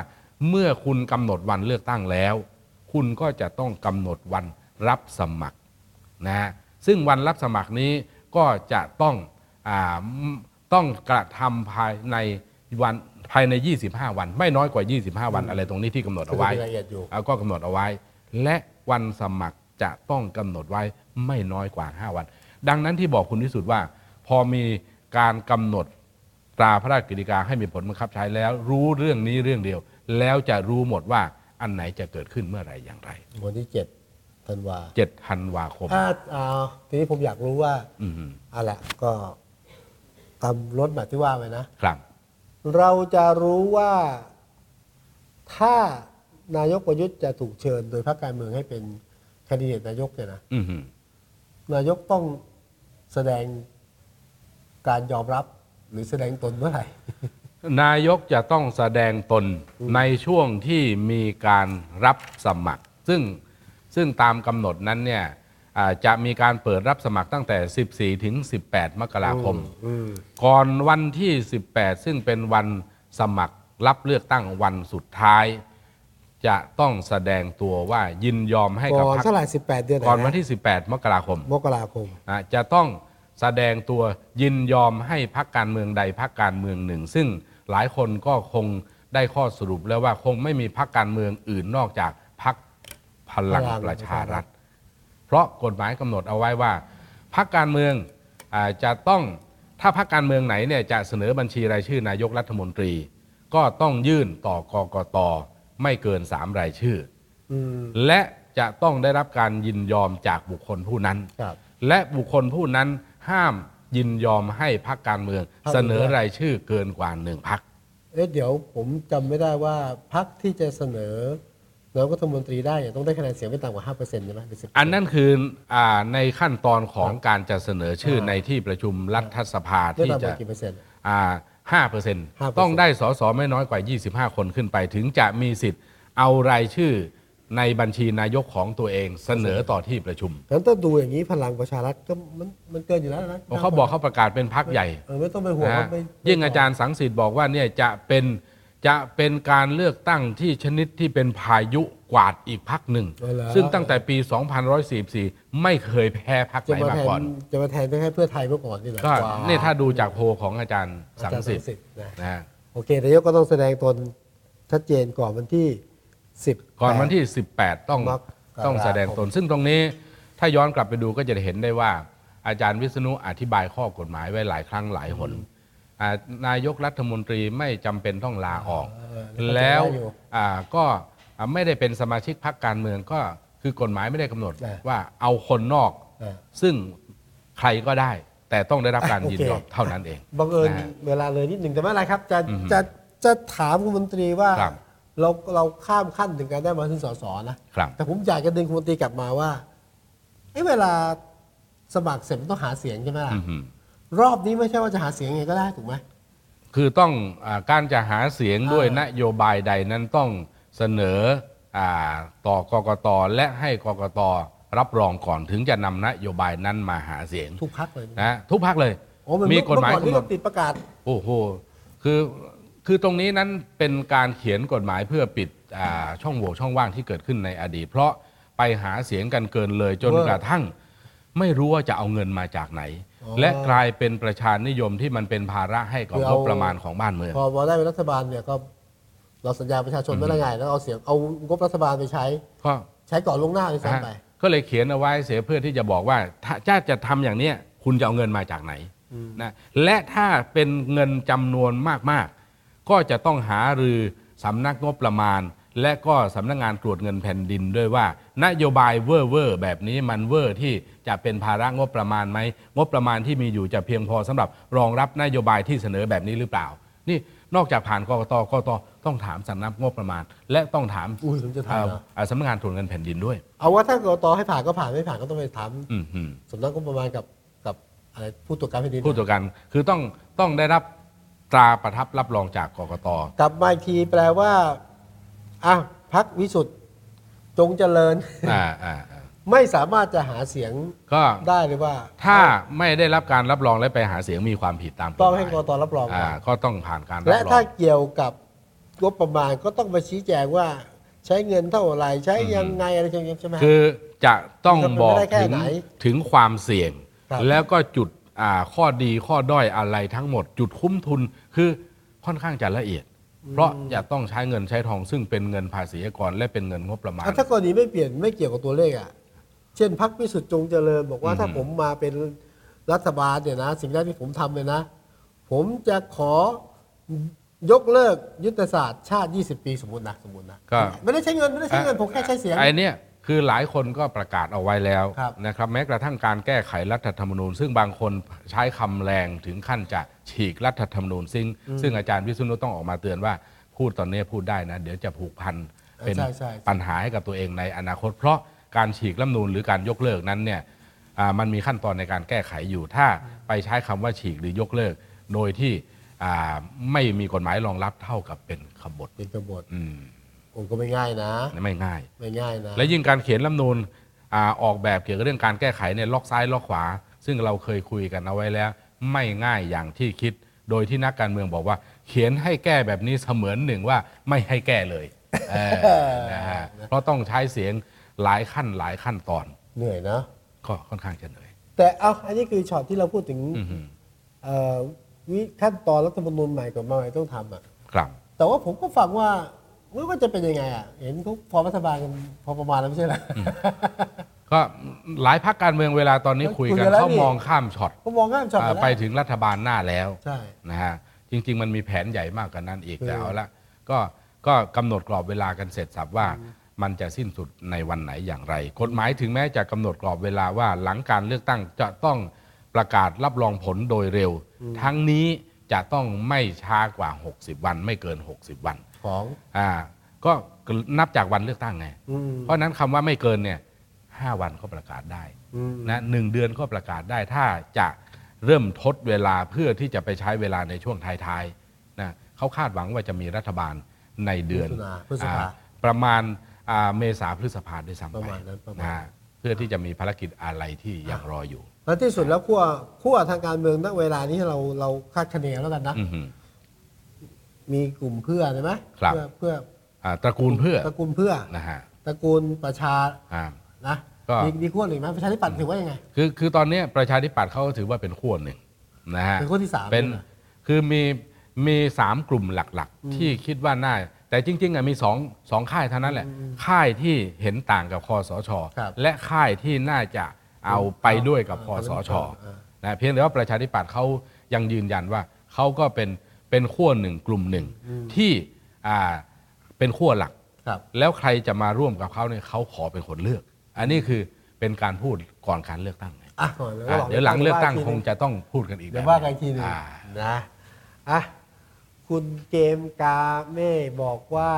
เมื่อคุณกำหนดวันเลือกตั้งแล้ว คุณก็จะต้องกำหนดวันรับสมัครนะฮะซึ่งวันรับสมัครนี้ก็จะต้องอาต้องกระทำภายในวันภายใน 25 วัน ไม่น้อยกว่า 25 วันอะไรตรงนี้ที่กำหนดเอาไว้ก็จะมีรายละเอียดอยู่เอาก็กำหนดเอาไว้ และวันสมัครจะต้องกำหนดไว้ไม่น้อยกว่า 5 วัน ดังนั้นที่บอกคุณที่สุดว่า พอมีการกำหนดตราพระราชกฤษฎีกาให้มีผลบังคับใช้แล้ว รู้เรื่องนี้เรื่องเดียว แล้วจะรู้หมดว่าอันไหนจะเกิดขึ้นเมื่อไหร่อย่างไร วันที่เจ็ดธันวา7ธันวาคมถ้าอ่าทีนี้ผมอยากรู้ว่าอืมเอาละก็ตามรถแบบที่ว่าไปนะครับ เราจะรู้ว่าถ้านายกประยุทธ์จะถูกเชิญ โดยพรรคการเมืองให้เป็นแคนดิเดตนายกเนี่ยนะอืมนายกต้องแสดง การยอมรับหรือแสดงตนเมื่อไหร่ นายกจะต้องแสดงตนในช่วงที่มีการรับสมัคร ซึ่งซึ่งตามกำหนดนั้นเนี่ยอ่าจะมีการเปิดรับสมัครตั้งแต่ 14 ถึง 18 มกราคมอืมก่อนวันที่ 18 ซึ่งเป็นวันสมัครรับเลือกตั้งวันสุดท้าย จะต้องแสดงตัวว่ายินยอมให้กับก่อนพรรคเท่าไหร่สิบแปดเดือนไหก่อนวันะที่ 18 มกราคม มกราคมอะจะต้อง แสดงตัวยินยอมให้พักการเมืองใดพักการเมืองหนึ่ง ซึ่งหลายคนก็คงได้ข้อสรุปแล้วว่าคงไม่มีพักการเมืองอื่นนอกจากพักพลังพลังประชารัฐประชารัฐ เพราะกฎหมายกำหนดเอาไว้ว่า พักการเมืองอาจะต้องถ้าพักการเมืองไหนเนี่ยจะเสนอบัญชีรายชื่อนายกรัฐมนตรี ก็ต้องยื่นต่อกกตไม่เกินสามรายชื่ออืมและจะต้องได้รับการยินยอมจากบุคคลผู้นั้นครับและบุคคลผู้นั้น ห้ามยินยอมให้พักการเมืองพรรคเสนอรายชื่อเกินกว่าหนึ่งพัก เอ๊ะเดี๋ยวผมจำไม่ได้ว่าพักที่จะเสนอนายกรัฐมนตรีได้เนี่ยต้องได้คะแนนเสียงไม่ต่ำกว่าห้าเปอร์เซ็นต์ใช่ไหมหรือ10%อันนั้นคืออาในขั้นตอนของการจะเสนอชื่ออ่าในที่ประชุมรัฐสภาไม่ที่ต่ำกจะว่ากี่เปอร์เซ็นต์ ห้าเปอร์เซ็นต์5%ต้องได้สสไม่น้อยกว่า 25 คนขึ้นไป ถึงจะมีสิทธิ์เอารายชื่อ ในบัญชีนายกของตัวเองเสนอต่อที่ประชุมงั้นถ้าดูอย่างนี้พลังประชารัฐก็มันมันเกินอยู่แล้วนะเพราะเขาบอกเขาประกาศเป็นพักใหญ่เออไม่ต้องไปห่วงนะว่าฮะไม่ยิ่งอาจารย์สังสิทธิ์บอกว่าเนี่ยจะเป็นจะเป็นการเลือกตั้งที่ชนิดที่เป็นพายุกวาดอีกพักหนึ่งเออเหรอซึ่งตั้งแต่ปี 2144 ไม่เคยแพ้พักไหจะนมามาแทนก่อน จะมาแทนให้เพื่อไทยเมื่อก่อนนี่แหละก็ว้วเนี่ยถ้าดูจากโพลของอาจารย์สังสิทธิ์อาจารย์นะนะฮะโอเคนายกก็ต้องแสดงตนชัดเจนก่อนวันที่ สิบก่อนวันที่ 18 ต้องมกราคมต้องแสดงตน ซึ่งตรงนี้ถ้าย้อนกลับไปดูก็จะเห็นได้ว่า อาจารย์วิษณุอธิบายข้อกฎหมายไว้หลายครั้งหลายหนอ่านายกรัฐมนตรีไม่จำเป็นต้องลาออก เออแล้วเข้าใจได้อยู่อ่าก็อ่าไม่ได้เป็นสมาชิกพรรคการเมืองก็คือกฎหมายไม่ได้กำหนดอ่าว่าเอาคนนอกอ่าซึ่งใครก็ได้ แต่ต้องได้รับการอะโอเคยินยอมเท่านั้นเองบังเอิญนะฮะ เวลาเลยนิดหนึ่งแต่ไม่เป็นไรครับ จะอือฮึจะจะถามคุณมนตรีว่า ครับ เราเราข้ามขั้นถึงการได้มาถึงสสนะครับ แต่ผมอยากจะดึงคุณมนตรีกลับมาว่าเอ้เวลาสมัครเสร็จมันต้องหาเสียงใช่ไหมล่ะอือหือ รอบนี้ไม่ใช่ว่าจะหาเสียงยังไงก็ได้ถูกไหม คือต้องอาการจะหาเสียงด้วยอ่านโยบายใดนั้นต้องเสนออาต่อกกตและให้กกตรับรองก่อนถึงจะนำนโยบายนั้นมาหาเสียงทุกพักเลยนะทุกพักเลย โอ้มันมีกฎหมายเอก่อนกำที่หนเราด ติดประกาศ โอ้โห คือ คือตรงนี้นั้นเป็นการเขียนกฎหมายเพื่อปิดอ่าช่องโหว่ช่องว่างที่เกิดขึ้นในอดีต เพราะไปหาเสียงกันเกินเลยจนเวอร์กระทั่ง ไม่รู้ว่าจะเอาเงินมาจากไหนอ๋อและกลายเป็นประชานิยมที่มันเป็นภาระให้กับคืองเอาบประมาณของบ้านเมือง พอพอได้เป็นรัฐบาลเนี่ยก็เราสัญญาประชาชนไม่ได้ไงแล้วเอาเสียงเอางบรัฐบาลไปใช้ ก็ใช้ก่อนล่วงหน้าเลยฮะซ้ำไปก็เลยเขียนเอาไว้เสียเพื่อที่จะบอกว่าถ้าถ้าจะทำอย่างเนี้ยคุณจะเอาเงินมาจากไหนนะและถ้าเป็นเงินจำนวนมากๆ ก็จะต้องหารือสำนักงบประมาณ และก็สำนักงานตรวจเงินแผ่นดินด้วยว่า นโยบายเวอร์เวอร์แบบนี้มันเวอร์ที่จะเป็นภาระงบประมาณไหมงบประมาณที่มีอยู่จะเพียงพอสำหรับรองรับนโยบายที่เสนอแบบนี้หรือเปล่า นี่นอกจากผ่านกกตกกตต้องถามสำนักงบประมาณ และต้องถามอุ้ยถึงจะถามนะเอ่อสำนักงานตรวจเงินแผ่นดินด้วย เอาว่าถ้ากรตให้ผ่านก็ผ่านไม่ผ่านก็ต้องไปถามอืมอืมสำนักงบประมาณกับกับอะไรผู้ตรวจการแผ่นดินผู้ตรวจการคือต้องต้องได้รับ ตราประทับรับรองจากกกตกลับมาอีกทีแปลว่าอะพักวิสุทธ์จงเจริญ อ่าอ่าอ่าไม่สามารถจะหาเสียงก็ได้หรือว่าถ้าไม่ได้รับการรับรองและไปหาเสียงมีความผิดตามกฎต้องหมายให้กรตรับรองก่อ่าอนก็ต้องผ่านการรับและรอถ้าง เกี่ยวกับงบประมาณก็ต้องไปชี้แจงว่า ใช้เงินเท่าไหร่ใช้ยังไงอะไรอย่างเงี้ยใช่ไหมฮะ คือจะต้องมันไม่บอกได้แค่ถึงไหนถึงความเสี่ยง ครับแล้วก็จุดอ่า ข้อดีข้อด้อยอะไรทั้งหมด จุดคุ้มทุนคือค่อนข้างจะละเอียด เพราะจะต้องใช้เงินใช้ทองซึ่งเป็นเงินภาษีอากรและเป็นเงินงบประมาณอะถ้ากรณีไม่เปลี่ยนไม่เกี่ยวกับตัวเลขอะเช่นพักวิสุทธ์จงเจริญบอกว่าอืมถ้าผมมาเป็นรัฐบาลเนี่ยนะ สิ่งแรกที่ผมทำเลยนะ ผมจะขอยกเลิกยุทธศาสตร์ชาติ 20 ปีสมมตินะสมมตินะก็ไม่ได้ใช้เงินไม่ได้ใช้เงินผมแค่ใช้เสียงไอ้เนี่ย คือหลายคนก็ประกาศเอาไว้แล้วครับนะครับแม้กระทั่งการแก้ไขรัฐธรรมนูญ ซึ่งบางคนใช้คำแรงถึงขั้นจะฉีกรัฐธรรมนูญ ซึ่งซึ่งอาจารย์วิษณุต้องออกมาเตือนว่าพูดตอนนี้พูดได้นะ เดี๋ยวจะผูกพันเป็นใช่ใช่ปัญหาให้กับตัวเองในอนาคต เพราะการฉีกรัฐธรรมนูญหรือการยกเลิกนั้นเนี่ยอ่ามันมีขั้นตอนในการแก้ไขอยู่ ถ้าไปใช้คำว่าฉีกหรือยกเลิก โดยที่อ่าไม่มีกฎหมายรองรับเท่ากับเป็นขบฏเป็นกบฏอืม ผมก็ไม่ง่ายนะ ไม่ง่าย ไม่ง่ายนะ และยิ่งการเขียนรัฐธรรมนูญอ่าออกแบบเกี่ยวกับเรื่องการแก้ไขเนี่ยล็อกซ้ายล็อกขวา ซึ่งเราเคยคุยกันเอาไว้แล้ว ไม่ง่ายอย่างที่คิด โดยที่นักการเมืองบอกว่า เขียนให้แก้แบบนี้เสมือนหนึ่งว่าไม่ให้แก้เลยเออนะฮะเพราะต้องใช้เสียงหลายขั้นหลายขั้นตอน เหนื่อยนะ ก็ค่อนข้างจะเหนื่อย แต่เอาอันนี้คือช็อตที่เราพูดถึงอือหือเอ่อวิขั้นตอนรัฐธรรมนูญใหม่กฎหมายใหม่ต้องทำอะ ครับ แต่ว่าผมก็ฟังว่าไม่ ว่าจะเป็นยังไงอะ เห็นเขาฟอร์มรัฐบาลกันพอประมาณแล้วไม่ใช่เหรอ ก็หลายพักการเมืองเวลาตอนนี้คุยกันคุยกันแล้วเขานี่ มองข้ามช็อตก็มองง่ายช็อตอ่าแล้วไปถึงรัฐบาลหน้าแล้ว ใช่ นะฮะจริง ๆ มันมีแผนใหญ่มากกว่านั้นอีกคือ แต่เอาละก็ก็กำหนดกรอบเวลากันเสร็จสับว่ามันจะสิ้นสุดในวันไหนอย่างไร กฎหมายถึงแม้จะกำหนดกรอบเวลาว่าหลังการเลือกตั้งจะต้องประกาศรับรองผลโดยเร็ว ทั้งนี้จะต้องไม่ช้ากว่า 60 วันไม่เกิน 60 วัน ของอ่าก็นับจากวันเลือกตั้งไงอืมเพราะฉะนั้นคำว่าไม่เกินเนี่ยห้าวันก็ประกาศได้อืมนะหนึ่งเดือนก็ประกาศได้ ถ้าจะเริ่มทดเวลาเพื่อที่จะไปใช้เวลาในช่วงท้ายๆนะเขาคาดหวังว่าจะมีรัฐบาลในเดือนมิถุนาพฤษภาอ่าประมาณอ่าเมษาพฤษภาด้วยซ้ำประไปมาณนั้นประมาณนะเพื่อที่จะมีภารกิจอะไรที่ยังรออยู่ แล้วที่สุดแล้วขั้วขั้วทางการเมืองณเวลานี้เราเราคาดคะเนแล้วกันนะอือหือ มีกลุ่มเพื่อใช่ไหมครับ เพื่อเพื่ออ่าตระกูลเพื่อตระกูลเพื่อนะฮะตระกูลประชาอ่า นะก็ มีมีขั้วหนึ่งไหมประชาธิปัตย์ถือว่ายังไง คือคือตอนนี้ประชาธิปัตย์เขาก็ถือว่าเป็นขั้วหนึ่งนะฮะเป็นขั้วที่สามเป็นใช่ไหมคือมีมีสามกลุ่มหลักๆ ที่คิดว่าน่า แต่จริงๆอะมีสองสองค่ายเท่านั้นแหละ ค่ายที่เห็นต่างกับคอสช ครับและค่ายที่น่าจะเอาไปด้วยกับคอสชอ่านะเพียงแต่ว่าประชาธิปัตย์เขายังยืนยันว่าเขาก็เป็น เป็นขั้วหนึ่งกลุ่มหนึ่งที่อ่าเป็นขั้วหลักครับแล้วใครจะมาร่วมกับเขาเนี่ยเขาขอเป็นคนเลือก อันนี้คือเป็นการพูดก่อนการเลือกตั้งไงอะก่อนแล้วอะก็เดี๋ยวหลังเลือกตั้งว่าคงจะต้องพูดกันอีกเดี๋ยวแบบว่ากันอีกทีหนึงอ่านะอะคุณเกมกาเม่บอกว่า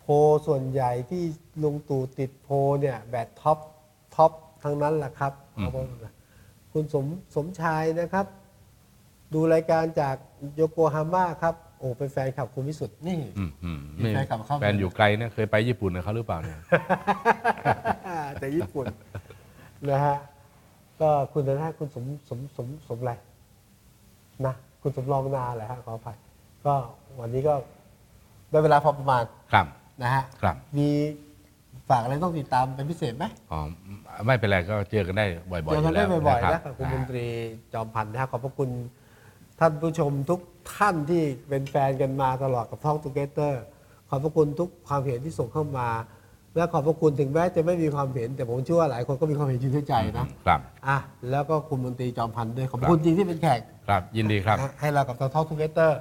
โพลส่วนใหญ่ที่ลุงตู่ติดโพลเนี่ยแบบ top top ทั้งนั้นแหละครับอืมเอาบอกนะคุณสมสมชายนะครับ ดูรายการจาก โยโกฮาม่าครับโอ้เป็นแฟนคลับคุณวิสุทธ์นี่อืมอืมมีแฟนคลับเข้ามาแฟนอยู่ไกลเนี่ยเคยไปญี่ปุ่นกับเขาหรือเปล่าเนี่ยแต่ญี่ปุ่นนะฮะก็คุณนะฮะคุณสมสมสมสมอะไรนะคุณสมรองนาแหละฮะขออภัยก็วันนี้ก็ได้เวลาพอประมาณครับนะฮะครับมีฝากอะไรต้องติดตามเป็นพิเศษไหมอ๋อไม่เป็นไรก็เจอกันได้บ่อยๆเจอกันได้อยู่แล้วบ่อยๆนะครับกับุณมนตรีจอมพันธ์นะฮะขอบพระคุณ ท่านผู้ชมทุกท่านที่เป็นแฟนกันมาตลอดกับ Talk Together ขอบพระคุณทุกความเห็นที่ส่งเข้ามา และขอบพระคุณถึงแม้จะไม่มีความเห็น แต่ผมเชื่อว่าหลายคนก็มีความเห็นอยู่ในใจนะครับอะแล้วก็คุณมนตรีจอมพันธ์ด้วยขอบคุณจริงที่เป็นแขกครับ ยินดีครับนะให้เรากับท้องตูเกเตอร์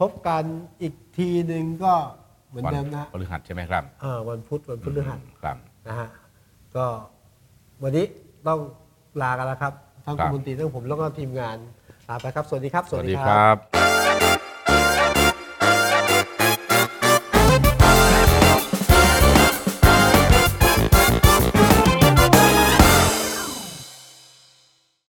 พบกันอีกทีหนึ่งก็เหมือนเดิมนะพฤหัสใช่ไหมครับอ่าวันพุธวันพฤหัสครับนะฮะก็วันนี้ต้องลากันแล้วครับทั้งครัคุณบมนตรีทั้งผมแล้วก็ทีมงาน ลาไปครับ สวัสดีครับ สวัสดีครับ